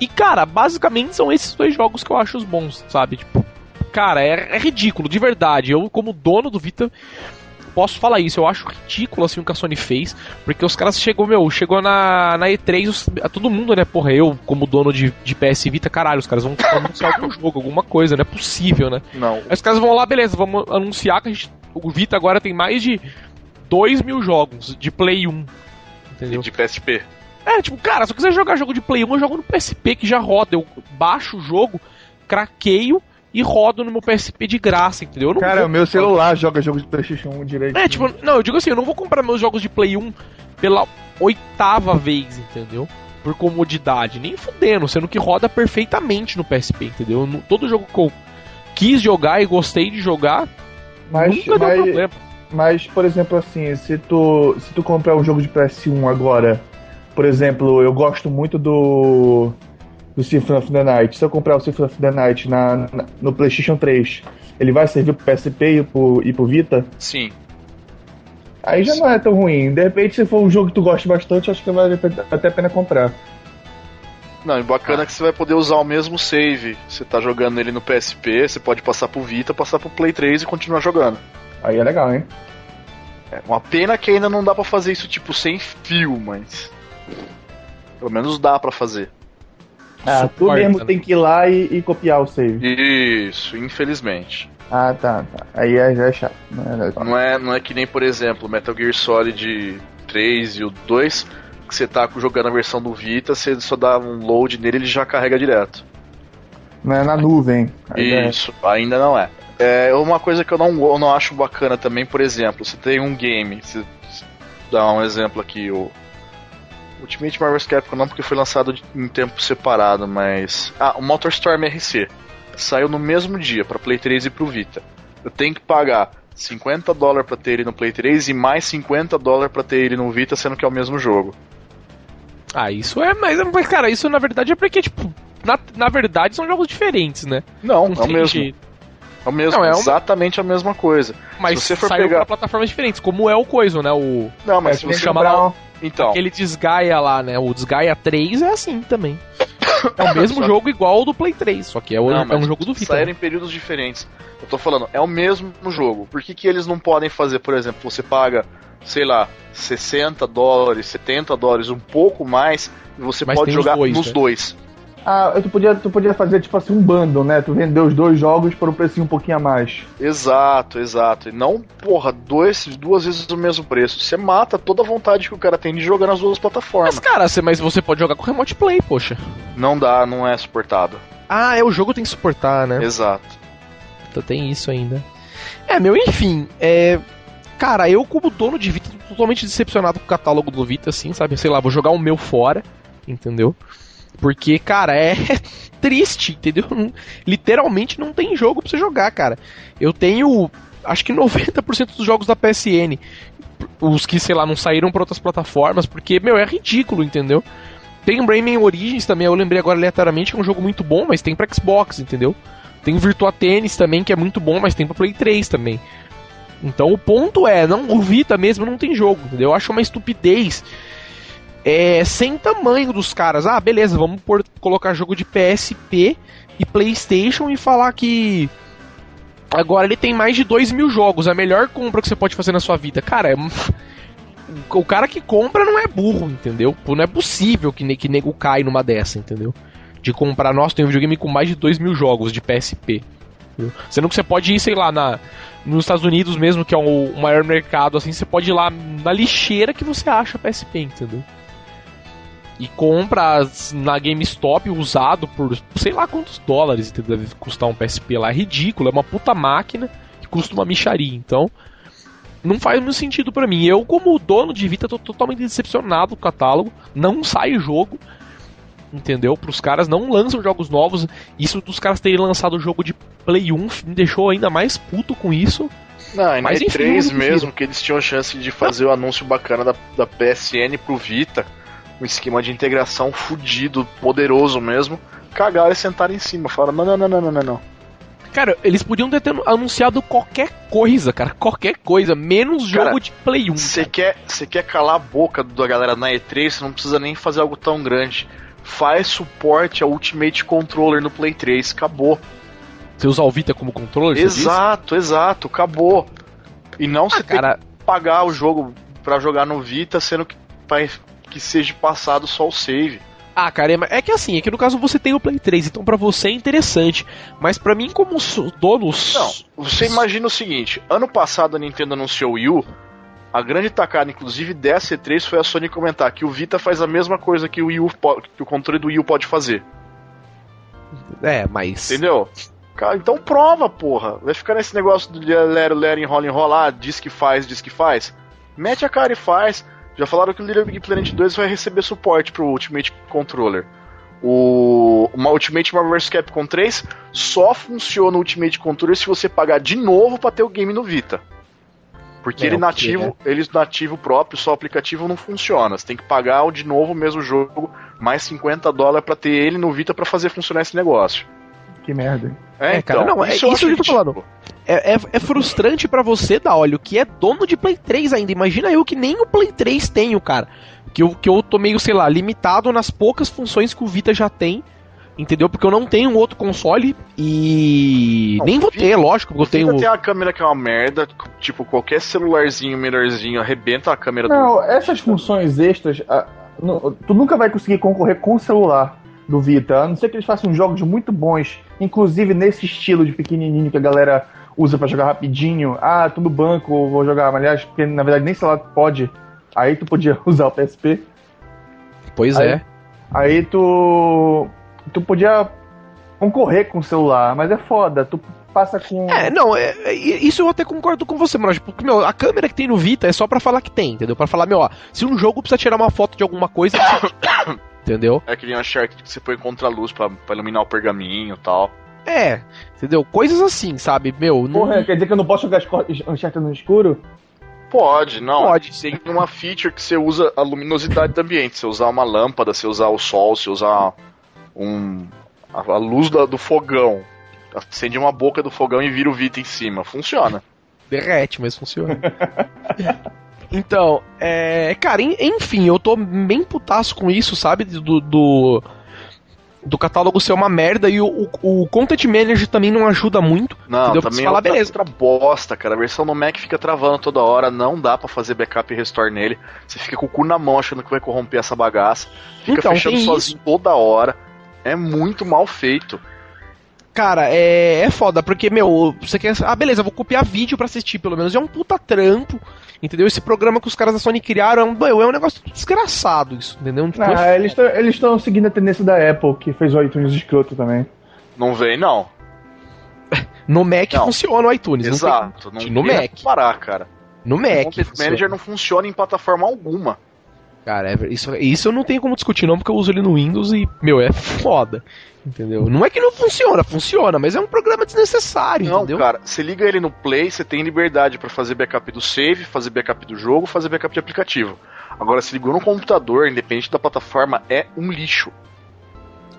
E cara, basicamente são esses dois jogos que eu acho os bons, sabe? Tipo, cara, é, é ridículo, de verdade. Eu, como dono do Vita, posso falar isso. Eu acho ridículo assim o que a Sony fez, porque os caras chegou, meu, chegou na, na E3, os, a todo mundo, né? Porra, eu, como dono de, de PS Vita, caralho, os caras vão anunciar algum jogo, alguma coisa, não é possível, né? Não. Aí os caras vão lá, beleza, vamos anunciar que a gente, o Vita agora tem mais de 2 mil jogos de Play 1. Entendeu? E de PSP. É, tipo, cara, se eu quiser jogar jogo de Play 1, eu jogo no PSP que já roda. Eu baixo o jogo, craqueio e rodo no meu PSP de graça, entendeu? Cara, o meu celular joga jogos de PlayStation 1 direito. É, tipo, não, eu digo assim, eu não vou comprar meus jogos de Play 1 pela oitava vez, entendeu? Por comodidade, nem fudendo, sendo que roda perfeitamente no PSP, entendeu? Todo jogo que eu quis jogar e gostei de jogar, mas, nunca mas, deu problema. Mas, por exemplo, assim, se tu, se tu comprar um jogo de PS1 agora, por exemplo, eu gosto muito do do Symphony of the Night, se eu comprar o Symphony of the Night na, na no PlayStation 3, ele vai servir pro PSP e pro, e pro Vita? Sim. Aí já não é tão ruim. De repente, se for um jogo que tu gosta bastante, acho que vale até a pena comprar. Não, e bacana ah. que você vai poder usar o mesmo save. Você tá jogando ele no PSP, você pode passar pro Vita, passar pro Play 3 e continuar jogando. Aí é legal, hein? É uma pena que ainda não dá para fazer isso tipo sem fio, mas pelo menos dá para fazer. Ah, Suporta, tu mesmo né? tem que ir lá e, e, copiar o save. Isso, infelizmente. Ah, tá, tá. Aí é, já é chato. Não é, não é, não é que nem, por exemplo, Metal Gear Solid 3 e o 2, que você tá jogando a versão do Vita, você só dá um load nele ele já carrega direto. Não é na nuvem. Ainda é. Isso, é. ainda não é. É uma coisa que eu não, eu não acho bacana também, por exemplo, você tem um game, você dá um exemplo aqui, o Ultimate Marvel Capcom não, porque foi lançado em tempo separado, mas. Ah, o MotorStorm RC. Saiu no mesmo dia para Play 3 e pro Vita. Eu tenho que pagar 50 dólares pra ter ele no Play 3 e mais 50 dólares pra ter ele no Vita, sendo que é o mesmo jogo. Ah, isso é, mas, mas cara, isso na verdade é porque, tipo, na, na verdade são jogos diferentes, né? Não, não é o mesmo. Jeito. É o mesmo, não, é exatamente a mesma coisa. Mas se você for saiu pegar... plataformas diferentes, como é o Coisa, né? O... Não, mas é, se você chama lá... Então. Aquele Desgaia lá, né? O Desgaia 3 é assim também. É o mesmo jogo igual ao do Play 3, só que é, o, não, é um jogo do Vita. Saíram né? em períodos diferentes. Eu tô falando, é o mesmo jogo. Por que, que eles não podem fazer, por exemplo, você paga, sei lá, 60 dólares, 70 dólares, um pouco mais, e você Mas pode jogar dois, nos né? dois. Ah, tu podia, tu podia fazer tipo assim um bundle, né? Tu vender os dois jogos por um precinho um pouquinho a mais. Exato, exato. E não, porra, dois, duas vezes o mesmo preço. Você mata toda a vontade que o cara tem de jogar nas duas plataformas. Mas, cara, você, mas você pode jogar com remote play, poxa. Não dá, não é suportado. Ah, é o jogo tem que suportar, né? Exato. Então tem isso ainda. É, meu, enfim, é. Cara, eu como dono de Vita, tô totalmente decepcionado com o catálogo do Vita, assim, sabe? Sei lá, vou jogar o meu fora, entendeu? Porque, cara, é triste, entendeu? Literalmente não tem jogo pra você jogar, cara. Eu tenho, acho que 90% dos jogos da PSN. Os que, sei lá, não saíram pra outras plataformas, porque, meu, é ridículo, entendeu? Tem o Rayman Origins também, eu lembrei agora aleatoriamente, que é um jogo muito bom, mas tem pra Xbox, entendeu? Tem o Virtua Tennis também, que é muito bom, mas tem pra Play 3 também. Então o ponto é, não, o Vita mesmo não tem jogo, entendeu? Eu acho uma estupidez é, sem tamanho dos caras. Ah, beleza, vamos pôr- colocar jogo de PSP e PlayStation e falar que agora ele tem mais de 2 mil jogos. A melhor compra que você pode fazer na sua vida. Cara, é. O cara que compra não é burro, entendeu? Não é possível que, que nego cai numa dessa, entendeu? De comprar, nossa, tem um videogame com mais de 2 mil jogos de PSP. entendeu? Sendo que você pode ir, sei lá, na, nos Estados Unidos mesmo, que é o maior mercado, assim, você pode ir lá na lixeira que você acha PSP, entendeu? E compra na GameStop usado por sei lá quantos dólares deve custar um PSP lá. É ridículo, é uma puta máquina que custa uma micharia. Então, não faz muito sentido pra mim. Eu, como dono de Vita, tô totalmente decepcionado com o catálogo. Não sai jogo. Entendeu? Pros caras não lançam jogos novos. Isso dos caras terem lançado o jogo de Play 1 me deixou ainda mais puto com isso. Não, e na Mas, enfim, E3 não mesmo, que eles tinham a chance de fazer o anúncio bacana da, da PSN pro Vita, um esquema de integração fudido, poderoso mesmo, cagaram e sentaram em cima. Falaram, não, não, não, não, não, não, não. Cara, eles podiam ter anunciado qualquer coisa, cara. Qualquer coisa, menos jogo Cara, de Play 1. Você quer, você quer calar a boca da galera na E3, você não precisa nem fazer algo tão grande. Faz suporte ao Ultimate Controller no Play 3, acabou. Você usar o Vita como controle? você disse? Exato, exato, acabou. E não você Ah, tem cara, que pagar o jogo pra jogar no Vita, sendo que, pra- que seja passado só o save. Ah, cara, é, é que assim, é que no caso você tem o Play 3, então pra você é interessante. Mas pra mim, como dono. Não, você imagina o seguinte: ano passado a Nintendo anunciou o Wii U. A grande tacada, inclusive, dessa E3 foi a Sony comentar que o Vita faz a mesma coisa que o, Wii U que o controle do Wii U pode fazer. É, mas. Entendeu? Cara, então prova, porra. Vai ficar nesse negócio do lero, lero, enrola, enrola, ah, diz que faz, diz que faz. Mete a cara e faz. Já falaram que o Little Big Planet 2 vai receber suporte pro Ultimate Controller. O uma Ultimate Marvel vs Capcom 3 só funciona o Ultimate Controller se você pagar de novo pra ter o game no Vita. Porque É, ele nativo, ele nativo próprio, só aplicativo não funciona. Você tem que pagar o de novo o mesmo jogo, mais 50 dólares pra ter ele no Vita pra fazer funcionar esse negócio. Que merda. É, É, cara, então, não, é isso acho que eu tô falando. É, é, é frustrante pra você, da olha, que é dono de Play 3 ainda. Imagina eu que nem o Play 3 tenho, cara. Que eu, que eu tô meio, sei lá, limitado nas poucas funções que o Vita já tem. Entendeu? Porque eu não tenho um outro console e. Não, nem vou Vita- ter, lógico, porque eu tenho. tem a câmera que é uma merda, tipo, qualquer celularzinho melhorzinho arrebenta a câmera do. Não, essas funções extras, ah, nu- tu nunca vai conseguir concorrer com o celular do Vita, a não ser que eles façam jogos muito bons, inclusive nesse estilo de pequenininho que a galera usa pra jogar rapidinho. Ah, tô no banco, vou jogar, aliás, porque na verdade nem celular pode. Aí tu podia usar o PSP. Pois Aí- é. Aí tu tu podia concorrer com o celular, mas é foda, tu passa com É, não, é, é- isso eu até concordo com você, mano. Porque, meu, a câmera que tem no Vita é só pra falar que tem, entendeu? Pra falar, meu, ó, se um jogo precisa tirar uma foto de alguma coisa. entendeu? É que nem a Uncharted que você põe contra a luz pra, pra iluminar o pergaminho e tal. É, entendeu? Coisas assim, sabe? Meu, não. Porra, quer dizer que eu não posso jogar Uncharted no escuro? Pode, não. Pode. Tem uma feature que você usa a luminosidade do ambiente. Você usar uma lâmpada, você usar o sol, você usar um. a, a luz da- do fogão. Acende uma boca do fogão e vira o Vita em cima. Funciona. Derrete, mas funciona. então, é. Cara, en- enfim, eu tô bem putaço com isso, sabe? Do. do... do catálogo ser uma merda e o, o, o Content Manager também não ajuda muito. Não, Entendeu? também Você é fala, outra, beleza. outra bosta, cara. A versão no Mac fica travando toda hora, não dá pra fazer backup e restore nele. Você fica com o cu na mão achando que vai corromper essa bagaça. Fica Então, fechando sozinho toda hora. É muito mal feito. Cara, é, é foda, porque, meu, você quer. Ah, beleza, vou copiar vídeo pra assistir, pelo menos. É um puta trampo, entendeu? Esse programa que os caras da Sony criaram é um, é um negócio desgraçado, isso, entendeu? Tipo, Ah, eles estão eles tão seguindo a tendência da Apple, que fez o iTunes escroto também. Não vem, não. no Mac Não. funciona o iTunes. não Exato. tem- Não no tem Mac. como parar, cara. No O Mac. Content funciona. Manager não funciona em plataforma alguma. Cara, é- isso, isso eu não tenho como discutir, não, porque eu uso ele no Windows e, meu, é foda. Entendeu? Não é que não funciona, funciona, mas é um programa desnecessário, Não, entendeu? cara, você liga ele no Play, você tem liberdade pra fazer backup do save, fazer backup do jogo, fazer backup de aplicativo. Agora, se ligou no computador, independente da plataforma, é um lixo.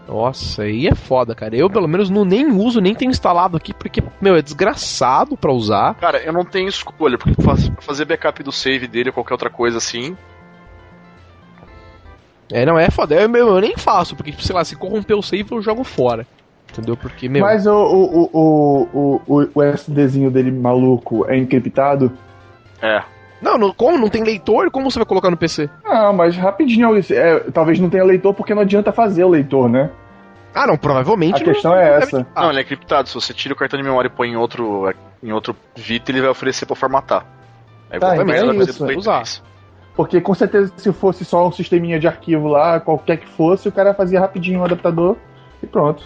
Nossa, aí é foda, cara. Eu, pelo menos, não, nem uso, nem tenho instalado aqui, porque, meu, é desgraçado pra usar. Cara, eu não tenho escolha, porque fazer backup do save dele ou qualquer outra coisa assim, É, não, é foda. Eu, meu, eu nem faço, porque, sei lá, se corromper o save, eu jogo fora. Entendeu? Porque, meu. Mas o, o, o, o, o, o SDzinho dele maluco é encriptado? é. Não, não, como? Não tem leitor? Como você vai colocar no PC? Não, mas rapidinho. é, talvez não tenha leitor porque não adianta fazer o leitor, né? Ah, não, provavelmente. A não- questão é deve essa. Não, ele é criptado. Se você tira o cartão de memória e põe em outro, em outro Vita, ele vai oferecer pra formatar. Aí Tá, vai então é fazer isso. Usar. 3. Porque com certeza se fosse só um sisteminha de arquivo lá, qualquer que fosse, o cara fazia rapidinho o adaptador e pronto.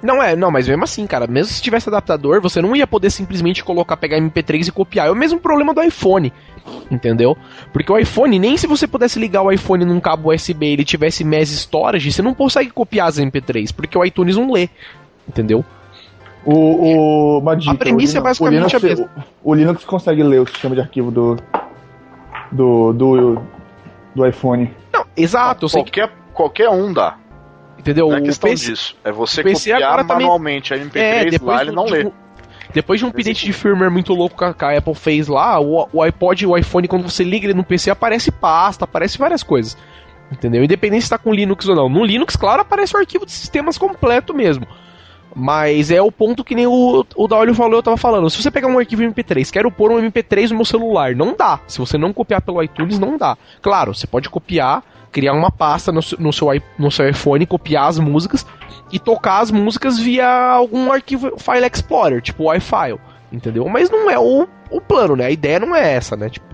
Não é, não, mas mesmo assim, cara, mesmo se tivesse adaptador, você não ia poder simplesmente colocar, pegar MP3 e copiar. É o mesmo problema do iPhone, entendeu? Porque o iPhone, nem se você pudesse ligar o iPhone num cabo USB e ele tivesse mass storage, você não consegue copiar as MP3, porque o iTunes não lê, entendeu? O, o, uma dica, A premissa o Linux- é basicamente o Linux, a mesma. O, o Linux consegue ler o sistema de arquivo do, do, do, do iPhone. Não, exato, eu sei que, Qualquer, qualquer um dá. entendeu? Não é O questão PC disso. É você copiar agora também- manualmente a MP3 É, depois lá, ele não lê. tipo, Depois de um update de firmware muito louco que a, Apple fez lá, o, o iPod e o iPhone, quando você liga ele no PC, aparece pasta, aparece várias coisas. Entendeu? Independente se tá com Linux ou não. No Linux, claro, aparece o arquivo de sistemas completo mesmo. Mas é o ponto que nem o, o Daolio falou, eu tava falando. Se você pegar um arquivo MP3, quero pôr um MP3 no meu celular, não dá. Se você não copiar pelo iTunes, não dá. Claro, você pode copiar, criar uma pasta no, no, seu, no seu iPhone, copiar as músicas e tocar as músicas via algum arquivo File Explorer, tipo o iFile, entendeu? Mas não é o, o plano, né? A ideia não é essa, né? Tipo,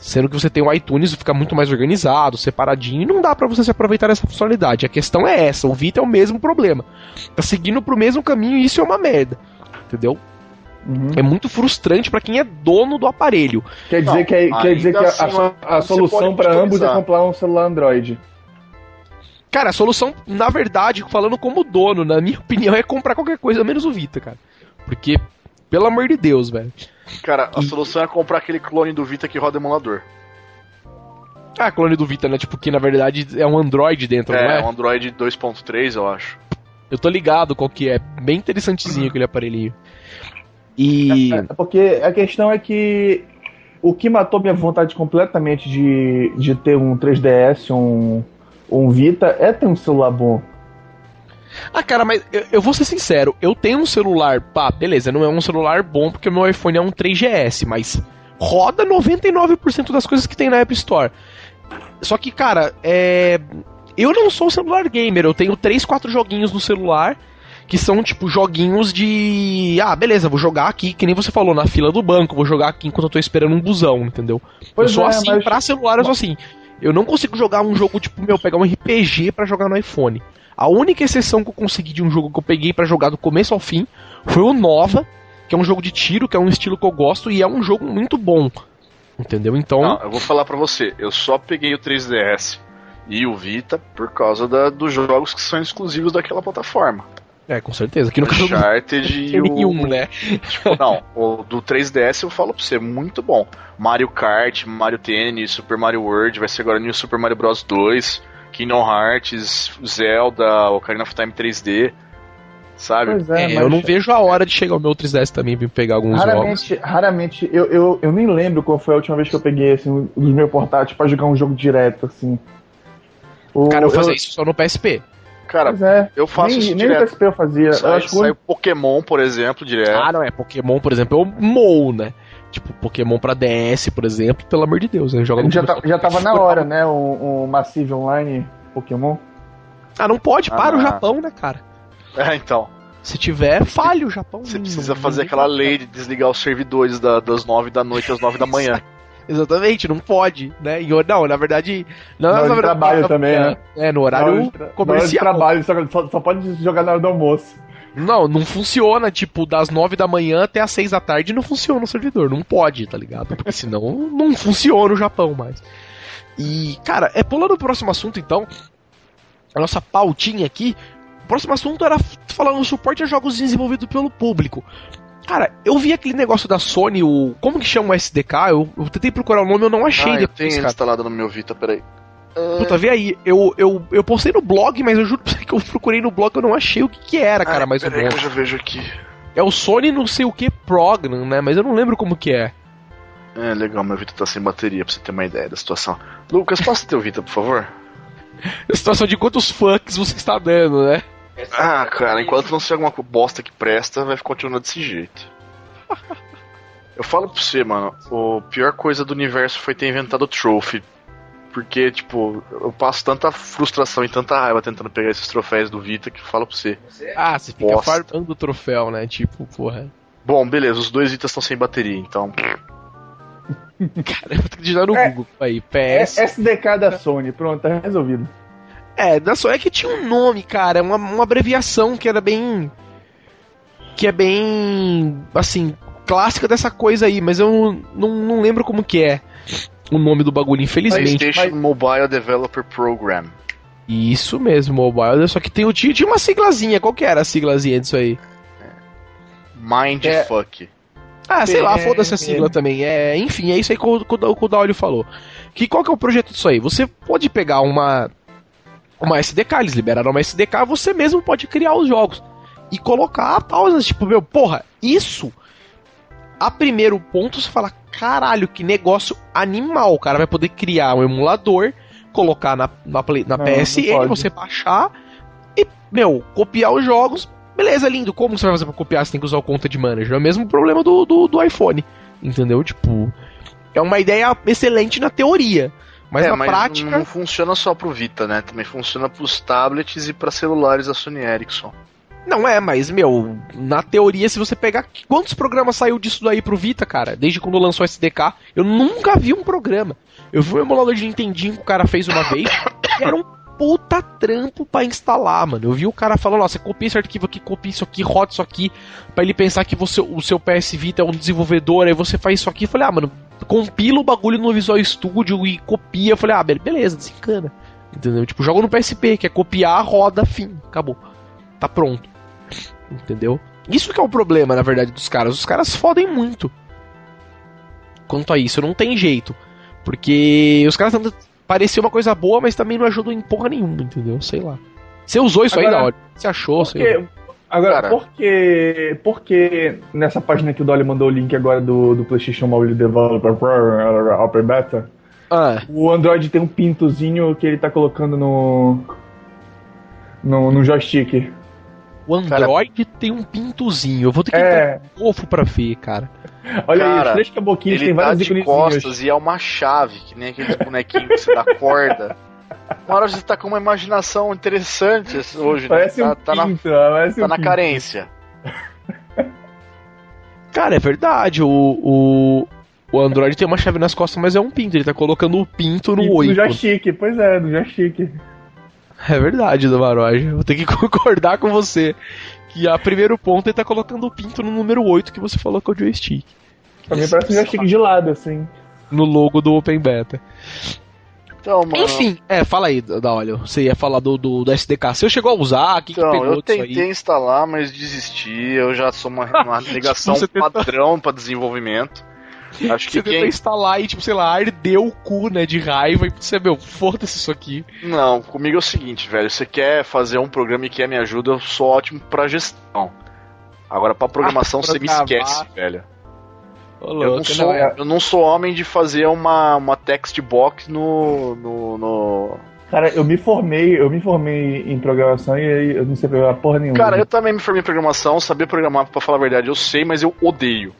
sendo que você tem o iTunes, fica muito mais organizado, separadinho, e não dá pra você se aproveitar dessa funcionalidade. A questão é essa, o Vita é o mesmo problema. Tá seguindo pro mesmo caminho e isso é uma merda. Entendeu? Uhum. É muito frustrante pra quem é dono do aparelho. Quer dizer Não, que, é- quer dizer que a, assim, a- a você solução para ambos é comprar um celular Android. Cara, a solução, na verdade, falando como dono, na minha opinião, é comprar qualquer coisa menos o Vita, cara. Porque, pelo amor de Deus, velho. Cara, a E- solução é comprar aquele clone do Vita que roda emulador. Ah, clone do Vita, né? Tipo, que na verdade é um Android dentro, não É, é? um Android 2.3, eu acho. Eu tô ligado qual que é. Bem interessantezinho aquele aparelhinho. E. É, porque a questão é que o que matou minha vontade completamente de, de ter um 3DS, um, um Vita, é ter um celular bom. Ah, cara, mas eu, eu vou ser sincero, eu tenho um celular, pá, beleza, não é um celular bom porque o meu iPhone é um 3GS, mas roda 99% das coisas que tem na App Store. Só que, cara, é. Eu não sou celular gamer, eu tenho 3, 4 joguinhos no celular que são tipo joguinhos de. Ah, beleza, vou jogar aqui, que nem você falou, na fila do banco, vou jogar aqui enquanto eu tô esperando um busão, entendeu? Pois eu sou é, assim, mas- pra celular eu sou assim. Eu não consigo jogar um jogo, tipo, meu, pegar um RPG pra jogar no iPhone. A única exceção que eu consegui de um jogo que eu peguei pra jogar do começo ao fim foi o Nova, que é um jogo de tiro, que é um estilo que eu gosto e é um jogo muito bom. Entendeu? Então. Não, eu vou falar pra você, eu só peguei o 3DS e o Vita por causa da- dos jogos que são exclusivos daquela plataforma. É, com certeza. Aqui no caso do Uncharted e o... nenhum, né? Tipo, não, o do 3DS eu falo pra você, muito bom. Mario Kart, Mario Tennis, Super Mario World, vai ser agora New Super Mario Bros 2, Kingdom Hearts, Zelda, Ocarina of Time 3D, sabe? É, É, eu não vejo a hora de chegar o meu 3DS também pra pegar alguns jogos. raramente, raramente eu, eu, eu nem lembro qual foi a última vez que eu peguei assim, um dos meus portáteis pra jogar um jogo direto, assim. O- Cara, eu fazia isso só no PSP. Cara, é. eu faço nem, isso nem no direto. PSP eu fazia. eu Sai, acho que o sai o Pokémon, por exemplo, direto. Ah, não é. Pokémon, por exemplo, eu mou, né? Tipo, Pokémon pra DS, por exemplo, pelo amor de Deus, né? Joga no já, tá- já tava na hora, né? O, o Massive Online Pokémon. Ah, não pode, para Ah. o Japão, né, cara? É, então. Se tiver, falha o Japão. Você Não- precisa não- fazer aquela lei de desligar os servidores da- das 9 da noite às 9 da manhã. Exatamente, não pode, né? E, não, na verdade. Não, Na hora na de verdade, trabalho também, né? É, no Na hora horário de tra- na hora de comercial. trabalho, só, só pode jogar na hora do almoço. Não, não funciona, tipo, das nove da manhã até as seis da tarde não funciona o servidor. Não pode, tá ligado? Porque senão não funciona o Japão mais. E, cara, é pulando pro próximo assunto, então. A nossa pautinha aqui. O próximo assunto era falando suporte a jogos desenvolvidos pelo público. Cara, eu vi aquele negócio da Sony, o. Como que chama o SDK? Eu, eu tentei procurar o nome, eu não achei Ah, eu depois, tenho ele cara. instalado no meu Vita, peraí. Puta, vê aí, eu, eu, eu postei no blog, mas eu juro pra você que eu procurei no blog e eu não achei o que, que era, cara, Ah, mais ou menos. que eu já vejo aqui. É o Sony não sei o que Program, né? Mas eu não lembro como que é. É, legal, meu Vita tá sem bateria, pra você ter uma ideia da situação. Lucas, passa teu Vita, por favor. A situação de quantos fucks você está dando, né? Ah, cara, enquanto não ser alguma bosta que presta, vai continuar desse jeito. Eu falo pra você, mano, a pior coisa do universo foi ter inventado o Trophy. Porque, tipo, eu passo tanta frustração e tanta raiva tentando pegar esses troféus do Vita que eu falo pra você. Ah, você fica Bosta. farmando o troféu, né? Tipo, porra. Bom, beleza, os dois Vitas estão sem bateria, então. Cara, eu vou ter que digitar no É. Google aí. É PS. SDK da Sony, pronto, tá resolvido. É, da só é que tinha um nome, cara, uma, uma abreviação que era bem. Que é bem. Assim, clássica dessa coisa aí, mas eu não, não lembro como que é o nome do bagulho, infelizmente. PlayStation Mobile Developer Program. Isso mesmo, mobile, só que tem o tinha, tinha uma siglazinha, qual que era a siglazinha disso aí? Mindfuck. Ah, sei lá, É, foda-se a é. sigla também. É, enfim, é isso aí que o, que o, que o Daolio falou. Que, qual que é o projeto disso aí? Você pode pegar uma, uma SDK, eles liberaram uma SDK, você mesmo pode criar os jogos. E colocar pausas, tipo, meu, porra, isso. A primeiro ponto você fala, caralho, que negócio animal. O cara vai poder criar um emulador, colocar na, na, Play- na Não, não PSN, pode. você baixar e, meu, copiar os jogos. Beleza, lindo. Como você vai fazer pra copiar? Você tem que usar o conta de manager. É o mesmo problema do, do, do iPhone. Entendeu? Tipo, é uma ideia excelente na teoria. Mas é, na mas prática. não funciona só pro Vita, né? Também funciona pros tablets e pra celulares da Sony Ericsson. Não é, mas, meu, na teoria, se você pegar. Quantos programas saiu disso daí pro Vita, cara? Desde quando lançou o SDK? Eu nunca vi um programa. Eu vi um emulador de Nintendinho que o cara fez uma vez. e era um puta trampo pra instalar, mano. Eu vi o cara falando, ó, você copia esse arquivo aqui, copia isso aqui, roda isso aqui, pra ele pensar que você, o seu PS Vita é um desenvolvedor, aí você faz isso aqui. Eu falei, ah, mano, compila o bagulho no Visual Studio e copia. Eu falei, ah, be- beleza, desencana. Entendeu? Tipo, joga no PSP, que é copiar, roda, fim, acabou. Tá pronto. Entendeu? Isso que é o problema, na verdade, dos caras. Os caras fodem muito. Quanto a isso, não tem jeito. Porque os caras tentam parecer uma coisa boa, mas também não ajudam em porra nenhuma, entendeu? Sei lá. Você usou isso aí Agora, da hora? Você achou? Sei lá. Porque, agora, Cara. por que, por que nessa página que o Dolly mandou o link agora do, do PlayStation Mobile Developer Open Beta, Ah, o Android tem um pintozinho que ele tá colocando no. no, no joystick. O Android tem um pintozinho. Eu vou ter que É. entrar no fofo pra ver, cara. Olha aí, Cara, os três caboquinhos Ele tem tá vários de íconezinhos. costas e é uma chave, que nem aqueles bonequinhos que você dá corda. Uma hora você tá com uma imaginação interessante hoje, né? Parece tá, um tá na, pinto, parece tá um na pinto. carência. Cara, é verdade. O, o, o Android tem uma chave nas costas, mas é um pinto. Ele tá colocando o pinto no Pinto oi. no joystick, pois é, no joystick. É verdade, Damaroj. Vou ter que concordar com você. Que a primeiro ponto ele tá colocando o pinto no número 8 que você falou que é o joystick. Pra mim parece um joystick de lado, assim. No logo do Open Beta. Então, mano. Enfim, é, fala aí, da olha. Você ia falar do, do, do SDK. Você chegou a usar? Quem que Então, pegou eu tentei aí? instalar, mas desisti. Eu já sou uma, uma negação padrão pra desenvolvimento. Acho que Você tentou quem. instalar e, tipo, sei lá, ardeu o cu, né, de raiva. E você, meu, foda-se isso aqui. Não, comigo é o seguinte, velho. Você quer fazer um programa e quer me ajuda, eu sou ótimo pra gestão. Agora, pra programação, Ah, você me esquece, velho. Ô, Eu louco, não, sou, é. eu não sou homem de fazer uma, uma text box no, no, no- Cara, eu me formei, eu me formei em programação e aí eu não sei programar porra nenhuma. Cara, eu também me formei em programação, saber programar, pra falar a verdade, eu sei, mas eu odeio.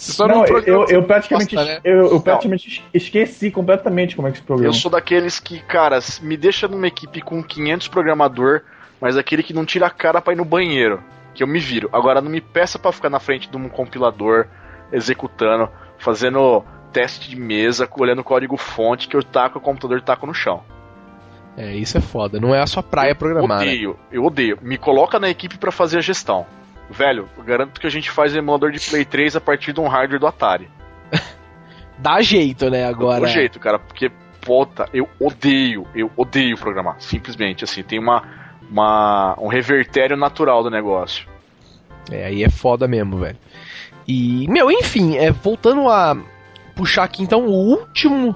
Só não, não eu, eu, eu praticamente, Gosta, né? eu, eu praticamente esqueci completamente como é que se programa. Eu sou daqueles que, cara, me deixa numa equipe com 500 programador, mas aquele que não tira a cara pra ir no banheiro, que eu me viro. Agora não me peça pra ficar na frente de um compilador, executando, fazendo teste de mesa, olhando o código fonte que eu taco o computador e taco no chão. É, isso é foda. Não é a sua praia programar. né? odeio, eu odeio. Me coloca na equipe pra fazer a gestão. Velho, eu garanto que a gente faz emulador de Play 3 a partir de um hardware do Atari. Dá jeito, né? Agora. Do jeito, cara, porque, puta, eu odeio, eu odeio programar. Simplesmente, assim, tem uma, uma, um revertério natural do negócio. É, aí é foda mesmo, velho. E, meu, enfim, é, voltando a puxar aqui então o último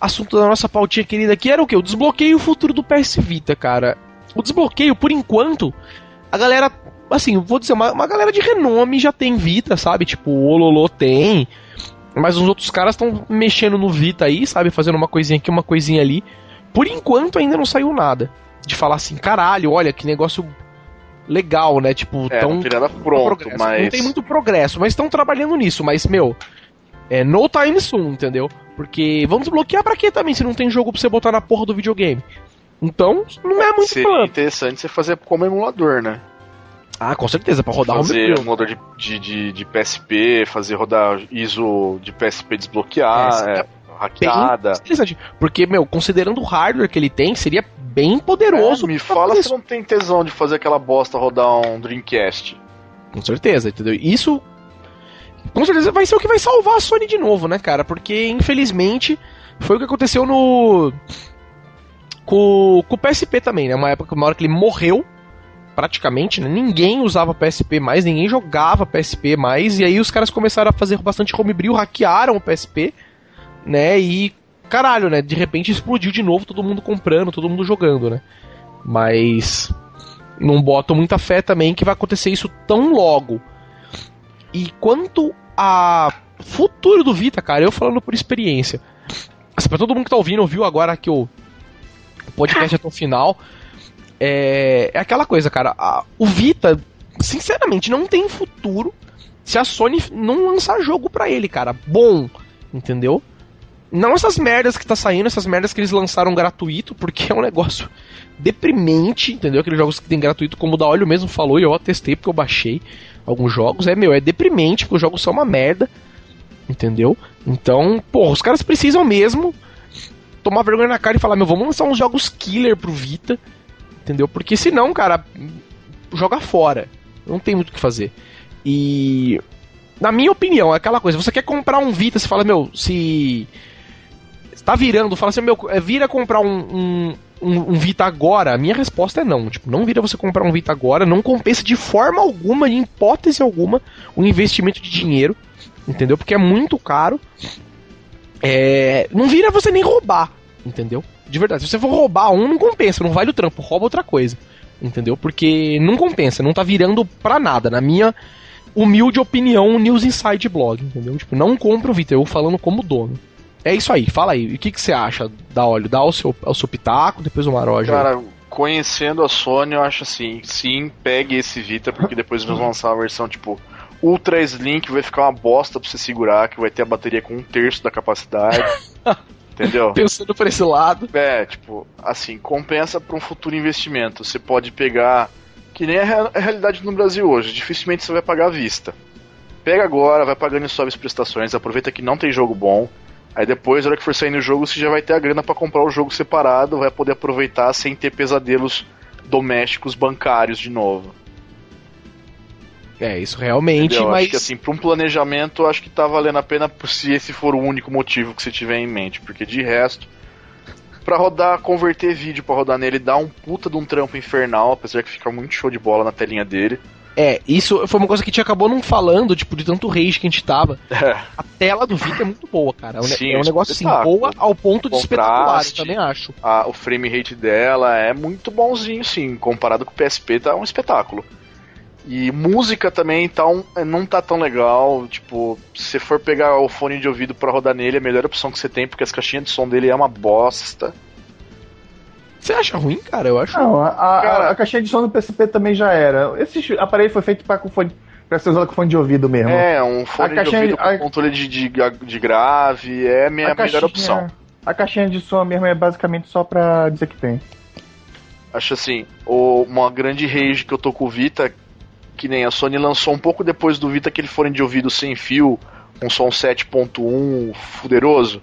assunto da nossa pautinha querida aqui era o que? O desbloqueio futuro do PS Vita, cara. O desbloqueio, por enquanto, a galera, assim, vou dizer, uma, uma galera de renome já tem Vita, sabe? Tipo, o Ololô tem, mas os outros caras estão mexendo no Vita aí, sabe? Fazendo uma coisinha aqui, uma coisinha ali. Por enquanto ainda não saiu nada. De falar assim, caralho, olha que negócio legal, né? Tipo, É, tão não pronto, mas. Não tem muito progresso, mas estão trabalhando nisso. Mas, meu, é no time soon, entendeu? Porque vamos desbloquear pra quê também se não tem jogo pra você botar na porra do videogame? Então, não é muito Seria plano. interessante você fazer como emulador, né? Ah, com certeza, pra rodar fazer homebrew. emulador de, de, de, de PSP, fazer rodar ISO de PSP desbloquear, É, é, hackeada. Interessante. Porque, meu, considerando o hardware que ele tem, seria bem poderoso. É, me fala se não tem tesão de fazer aquela bosta rodar um Dreamcast. Com certeza, entendeu? Isso com certeza vai ser o que vai salvar a Sony de novo, né, cara? Porque infelizmente foi o que aconteceu no com, com o PSP também, né? Uma época, uma hora que ele morreu, praticamente, né? ninguém usava PSP mais, ninguém jogava PSP mais, e aí os caras começaram a fazer bastante homebrew, hackearam o PSP, né? E caralho, né? De repente explodiu de novo, todo mundo comprando, todo mundo jogando, né? Mas não botam muita fé também que vai acontecer isso tão logo. E quanto a futuro do Vita, cara, eu falando por experiência. Assim, pra todo mundo que tá ouvindo, ouviu agora que o podcast até o final. É, é aquela coisa, cara. a- o Vita, sinceramente, não tem futuro se a Sony não lançar jogo pra ele, cara. Bom, entendeu? Não essas merdas que tá saindo, essas merdas que eles lançaram gratuito, porque é um negócio deprimente, entendeu? Aqueles jogos que tem gratuito, como o da Olho mesmo falou, e eu atestei porque eu baixei alguns jogos. É, meu, é deprimente, porque os jogos são uma merda, entendeu? Então, pô, os caras precisam mesmo tomar vergonha na cara e falar, meu, vamos lançar uns jogos killer pro Vita, entendeu? Porque senão, cara, joga fora. Não tem muito o que fazer. E na minha opinião, é aquela coisa, você quer comprar um Vita, você fala, meu, se tá virando, fala assim, meu, é, vira comprar um, um, um, um Vita agora, a minha resposta é não. Tipo, não vira você comprar um Vita agora, não compensa de forma alguma, de hipótese alguma, o investimento de dinheiro, entendeu? Porque é muito caro. É, não vira você nem roubar, entendeu? De verdade, se você for roubar um, não compensa, não vale o trampo, rouba outra coisa, entendeu? Porque não compensa, não tá virando pra nada, na minha humilde opinião, News Inside Blog, entendeu? Tipo, não compra o Vita, eu falando como dono. É isso aí, fala aí. O que, que você acha da óleo? Dá o seu, o seu pitaco, depois o Maroja. Cara, conhecendo a Sony, eu acho assim, sim, pegue esse Vita, porque depois eles vão lançar uma versão tipo Ultra Slim, que vai ficar uma bosta pra você segurar, que vai ter a bateria com um terço da capacidade. entendeu? Pensando por esse lado. É, tipo, assim, compensa pra um futuro investimento. Você pode pegar. Que nem a rea- a realidade no Brasil hoje, dificilmente você vai pagar à vista. Pega agora, vai pagando em suaves prestações, aproveita que não tem jogo bom. Aí depois, na hora que for saindo o jogo, você já vai ter a grana pra comprar o jogo separado, vai poder aproveitar sem ter pesadelos domésticos bancários de novo. É, isso realmente, Entendeu? mas. Acho que assim, pra um planejamento, acho que tá valendo a pena se esse for o único motivo que você tiver em mente, porque de resto, pra rodar, converter vídeo pra rodar nele dá um puta de um trampo infernal, apesar que fica muito show de bola na telinha dele. É, isso foi uma coisa que a gente acabou não falando, tipo, de tanto rage que a gente tava. É, A tela do Vita é muito boa, cara. É um, Sim, é um negócio assim, boa ao ponto de espetacular, eu também acho. a- o frame rate dela é muito bonzinho, sim, comparado com o PSP, tá um espetáculo. E música também tá um- não tá tão legal. Tipo, se você for pegar o fone de ouvido pra rodar nele, é a melhor opção que você tem, porque as caixinhas de som dele é uma bosta. Você acha ruim, cara? Eu acho. Não, a, a- Cara- a caixinha de som do PSP também já era. Esse aparelho foi feito para com fone. pra ser usado com fone de ouvido mesmo. É, um fone A caixinha- de ouvido a- com controle de, de, de grave é a minha A melhor opção. A caixinha de som mesmo é basicamente só pra dizer que tem. Acho assim, o- uma grande rage que eu tô com o Vita, que nem a Sony lançou um pouco depois do Vita aquele fone de ouvido sem fio, com som 7.1 fuderoso.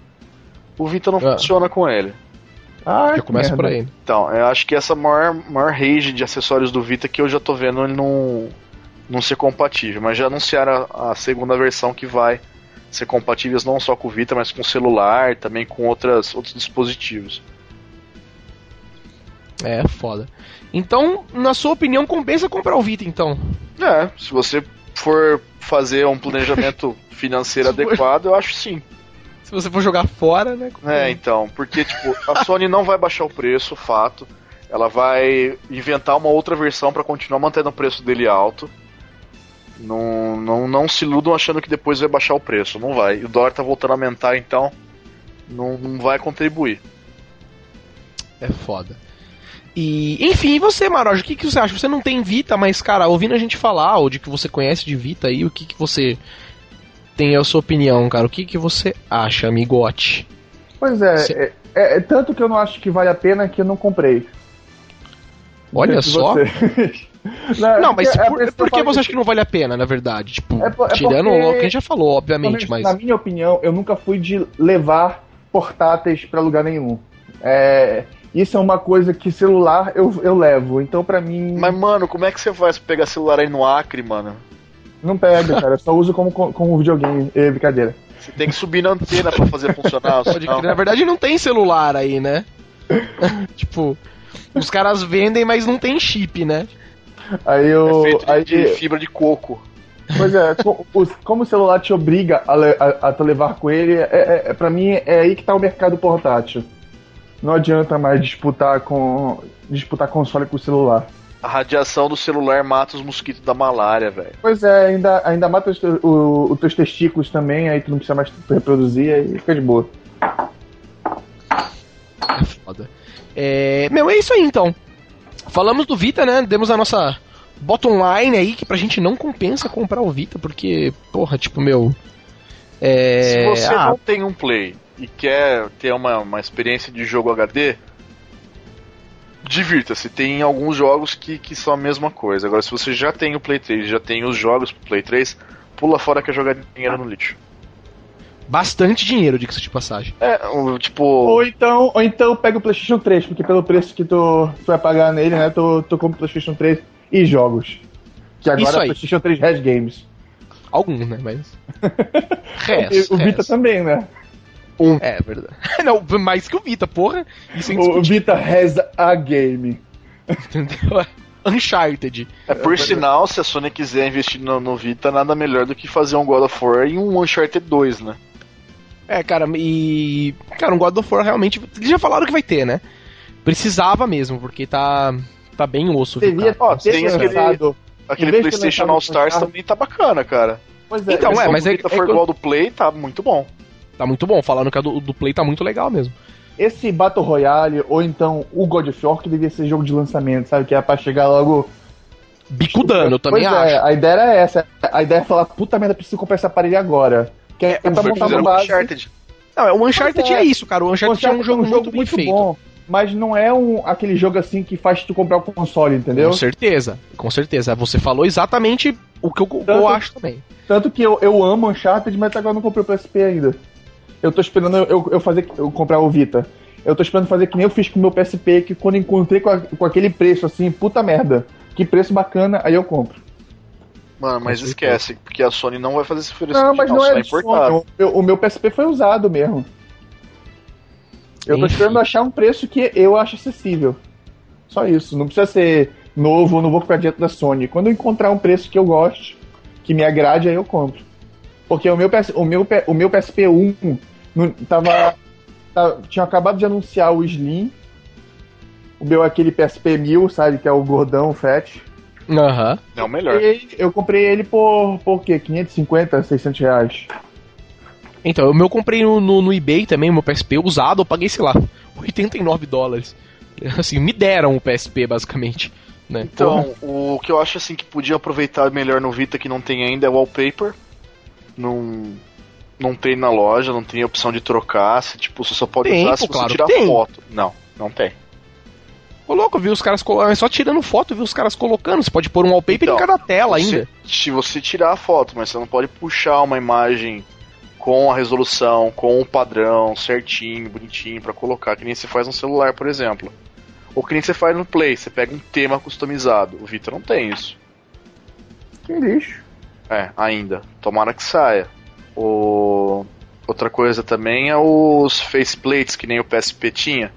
O Vita não Ah. funciona com ele. Ah, Já começa por aí. Então, eu acho que essa maior, maior rage de acessórios do Vita que eu já tô vendo ele não, não ser compatível. Mas já anunciaram a, a segunda versão que vai ser compatíveis não só com o Vita, mas com o celular, também com outras, outros dispositivos. É, foda. Então, na sua opinião, compensa comprar o Vita, então. É, se você for fazer um planejamento financeiro adequado, eu acho sim. Se você for jogar fora, né? É, então, porque tipo, a Sony não vai baixar o preço, fato. Ela vai inventar uma outra versão pra continuar mantendo o preço dele alto. Não, não, não se iludam achando que depois vai baixar o preço, não vai. E o dólar tá voltando a aumentar, então não, não vai contribuir. É foda. E, enfim, e você, Maroja, o que, que você acha? Você não tem Vita, mas, cara, ouvindo a gente falar, ou de que você conhece de Vita aí, o que, que você tem a sua opinião, cara? O que, que você acha, amigote? Pois é, Se- é, é- é tanto que eu não acho que vale a pena que eu não comprei. Olha Não só. Não, mas porque- é por, por isso por que você acha que não vale a pena, na verdade? Tipo, É por- é tirando porque- o que a gente já falou, obviamente, mas. Na minha opinião, eu nunca fui de levar portáteis pra lugar nenhum. É, isso é uma coisa que celular eu, eu levo. Então, pra mim, Mas, mano, como é que você faz pra pegar celular aí no Acre, mano? não pega, cara. Eu só uso como, como videogame. É, brincadeira. Você tem que subir na antena pra fazer funcionar. Senão-. Na verdade, não tem celular aí, né? tipo, os caras vendem, mas não tem chip, né? Aí É eu. feito de, aí, de fibra de coco. Pois é, como o celular te obriga a, a, a te levar com ele, é, é, é, pra mim é aí que tá o mercado portátil. Não adianta mais disputar com disputar console com o celular. A radiação do celular mata os mosquitos da malária, velho. Pois é, ainda, ainda mata os, o- os teus testículos também, aí tu não precisa mais reproduzir e fica de boa. É foda. É, meu, é isso aí então. Falamos do Vita, né? Demos a nossa bottom line aí, que pra gente não compensa comprar o Vita, porque, porra, tipo, meu. É. Se você ah, não tem um Play e quer ter uma, uma experiência de jogo HD, divirta-se. Tem alguns jogos que, que são a mesma coisa. Agora, se você já tem o Play 3 já tem os jogos pro Play 3, pula fora que é jogar dinheiro no lixo. bastante dinheiro, diga-se de passagem. É, o, tipo. Ou então, ou então pega o PlayStation 3, porque pelo preço que tu, tu vai pagar nele, né, tu, tu compra o PlayStation 3 e jogos. Que agora Isso é aí. PlayStation 3 Red Games. Alguns, né? Mas. Rest, o Vita também, né? É verdade. Não, mais que o Vita, porra. Isso é O Vita has a game. entendeu? Uncharted. É, por sinal, se a Sony quiser investir no, no Vita, nada melhor do que fazer um God of War e um Uncharted 2, né? É, cara, e. Cara, um God of War realmente. Eles já falaram que vai ter, né? Precisava mesmo, porque tá. Tá bem osso, Devia cara? Ó, tem aquele- lançado. Aquele de PlayStation All Stars também tá bacana, cara. Pois é, Então, é, Se mas o é- Vita é for quando- igual do Play, tá muito bom. Tá muito bom. Falando que a do, do Play tá muito legal mesmo. Esse Battle Royale, ou então o God of War, que devia ser jogo de lançamento, sabe? Que é pra chegar logo. Bico dano, eu também pois acho. É, a ideia era essa. A ideia é falar, puta merda, preciso comprar esse aparelho agora. Que é, é pra montar uma base. Uncharted. Não, é, o Uncharted é. é. isso, cara. O Uncharted é um jogo, muito bem feito. bom. Mas não é um, aquele jogo assim que faz tu comprar o console, entendeu? Com certeza, com certeza. Você falou exatamente o que eu, o que eu Tanto- acho também. Tanto que eu, eu amo Uncharted, mas agora eu não comprei o PSP ainda. Eu tô esperando eu, eu fazer eu comprar o Vita. Eu tô esperando fazer que nem eu fiz com o meu PSP, que quando encontrei com, a- com aquele preço assim, puta merda. Que preço bacana, aí eu compro. Mano, mas esquece, porque a Sony não vai fazer esse oferecimento. Não, mas não só é de importado. Sony. O meu, o meu PSP foi usado mesmo. Eu tô Enfim. esperando achar um preço que eu acho acessível. Só isso. Não precisa ser novo, eu não vou comprar direto da Sony. Quando eu encontrar um preço que eu goste, que me agrade, aí eu compro. Porque o meu, PS, o meu, o meu PSP1 não, tava, tava- Tinha acabado de anunciar o Slim. O meu é aquele PSP 1000, sabe? Que é o gordão, o fat. Aham. É o melhor. E eu comprei ele por, por quê? 550, 600 reais. Então, o meu eu comprei no, no, no eBay também, o meu PSP usado, eu paguei, sei lá, 89 dólares. Assim, me deram o PSP, basicamente. Né? Então, o que eu acho assim que podia aproveitar melhor no Vita que não tem ainda é wallpaper. Não, não tem na loja, não tem opção de trocar. Se, tipo, você só pode Tem, usar pô, se você claro tirar foto. Não, não tem. Ô louco, viu os caras colocando. É só tirando foto, viu os caras colocando. Você pode pôr um wallpaper Então, em cada tela Você- ainda. se você tirar a foto, mas você não pode puxar uma imagem com a resolução, com o padrão certinho, bonitinho pra colocar, que nem você faz no celular, por exemplo. Ou que nem você faz no Play, você pega um tema customizado. O Vita não tem isso. Que lixo. É, ainda. Tomara que saia. O... Outra coisa também é os faceplates, que nem o PSP tinha.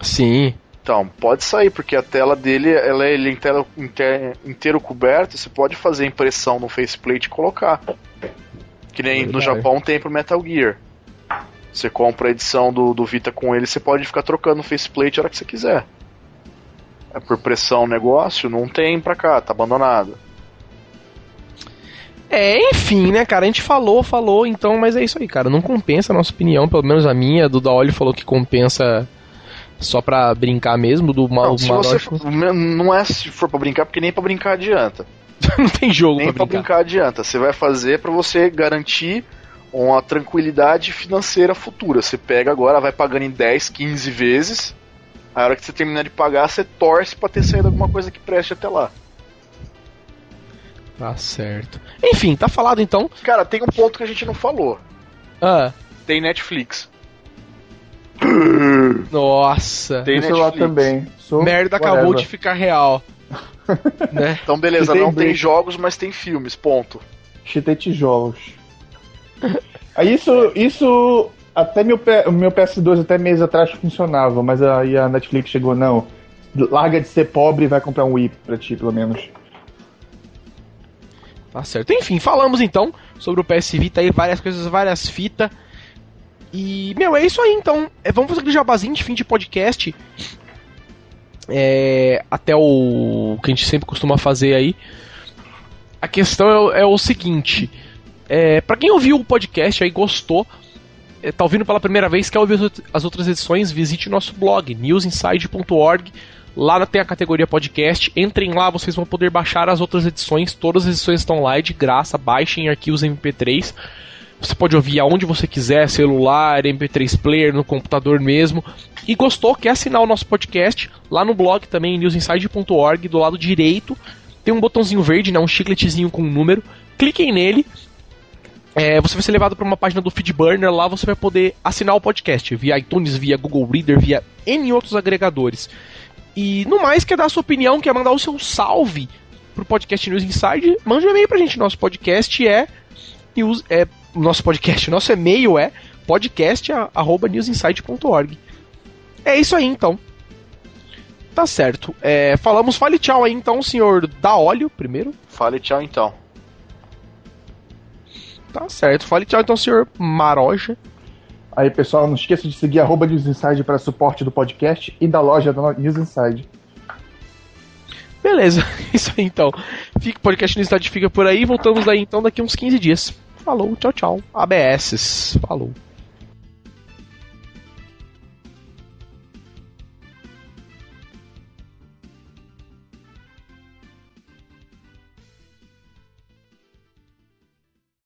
Sim. Então, pode sair, porque a tela dele ela é ele é inteiro, inte- inteiro coberto, você pode fazer impressão no faceplate e colocar. Que nem no. Japão tem pro Metal Gear. Você compra a edição do, do Vita com ele, você pode ficar trocando o faceplate a hora que você quiser. É por pressão o negócio, não tem pra cá, tá abandonado. É, enfim, né, cara? A gente falou, falou, então, mas é isso aí, cara. Não compensa a nossa opinião, pelo menos a minha. Do Daoli falou que compensa só pra brincar mesmo. Do Mal Não, se você, Marocho. não é se for pra brincar, porque nem pra brincar adianta. não tem jogo Nem pra pra brincar. brincar adianta. Você vai fazer pra você garantir uma tranquilidade financeira futura. Você pega agora, vai pagando em 10, 15 vezes. A hora que você terminar de pagar, você torce pra ter saído alguma coisa que preste até lá. Tá certo. Enfim, tá falado então. Cara, tem um ponto que a gente não falou. Ah, Tem Netflix. nossa. Tem celular Netflix. também. Sou Merda acabou whatever. de ficar real. né? Então beleza, tem não tem jogos, mas tem filmes, ponto. Chitei tijolos. Aí isso, isso até meu, meu PS2 até meses atrás funcionava, mas aí a Netflix chegou, não. Larga de ser pobre e vai comprar um Wii pra ti, pelo menos. Tá certo. Enfim, falamos então sobre o PS Vita aí, várias coisas, várias fitas. E, meu, é isso aí então. É, vamos fazer aquele jabazinho de fim de podcast. É, até o que a gente sempre costuma fazer aí. A questão é, é o seguinte: é, para quem ouviu o podcast aí, gostou, é, tá ouvindo pela primeira vez, quer ouvir as out- as outras edições, visite nosso blog, newsinside.org. Lá tem a categoria podcast. Entrem lá, vocês vão poder baixar as outras edições. Todas as edições estão lá e de graça. Baixem arquivos MP3. Você pode ouvir aonde você quiser, celular, MP3 player, no computador mesmo. E gostou, quer assinar o nosso podcast? Lá no blog também, newsinside.org, do lado direito, tem um botãozinho verde, né, um chicletezinho com um número. Cliquem nele. É, você vai ser levado para uma página do Feedburner. Lá você vai poder assinar o podcast via iTunes, via Google Reader, via N outros agregadores. E no mais, quer dar a sua opinião, quer mandar o seu salve pro podcast News Inside, mande um e-mail pra gente. Nosso podcast é. News, é nosso podcast, nosso e-mail é podcast.newsinside.org. É isso aí então. Tá certo. É, falamos, fale tchau aí então, senhor da óleo primeiro. Fale tchau então. Tá certo. Fale tchau então, senhor Maroja. Aí, pessoal, não esqueça de seguir arroba News Inside para suporte do podcast e da loja da News Inside. Beleza, isso aí então. Fica, o podcast News Inside fica por aí. Voltamos aí então daqui uns 15 dias. Falou, tchau, tchau. ABS. Falou.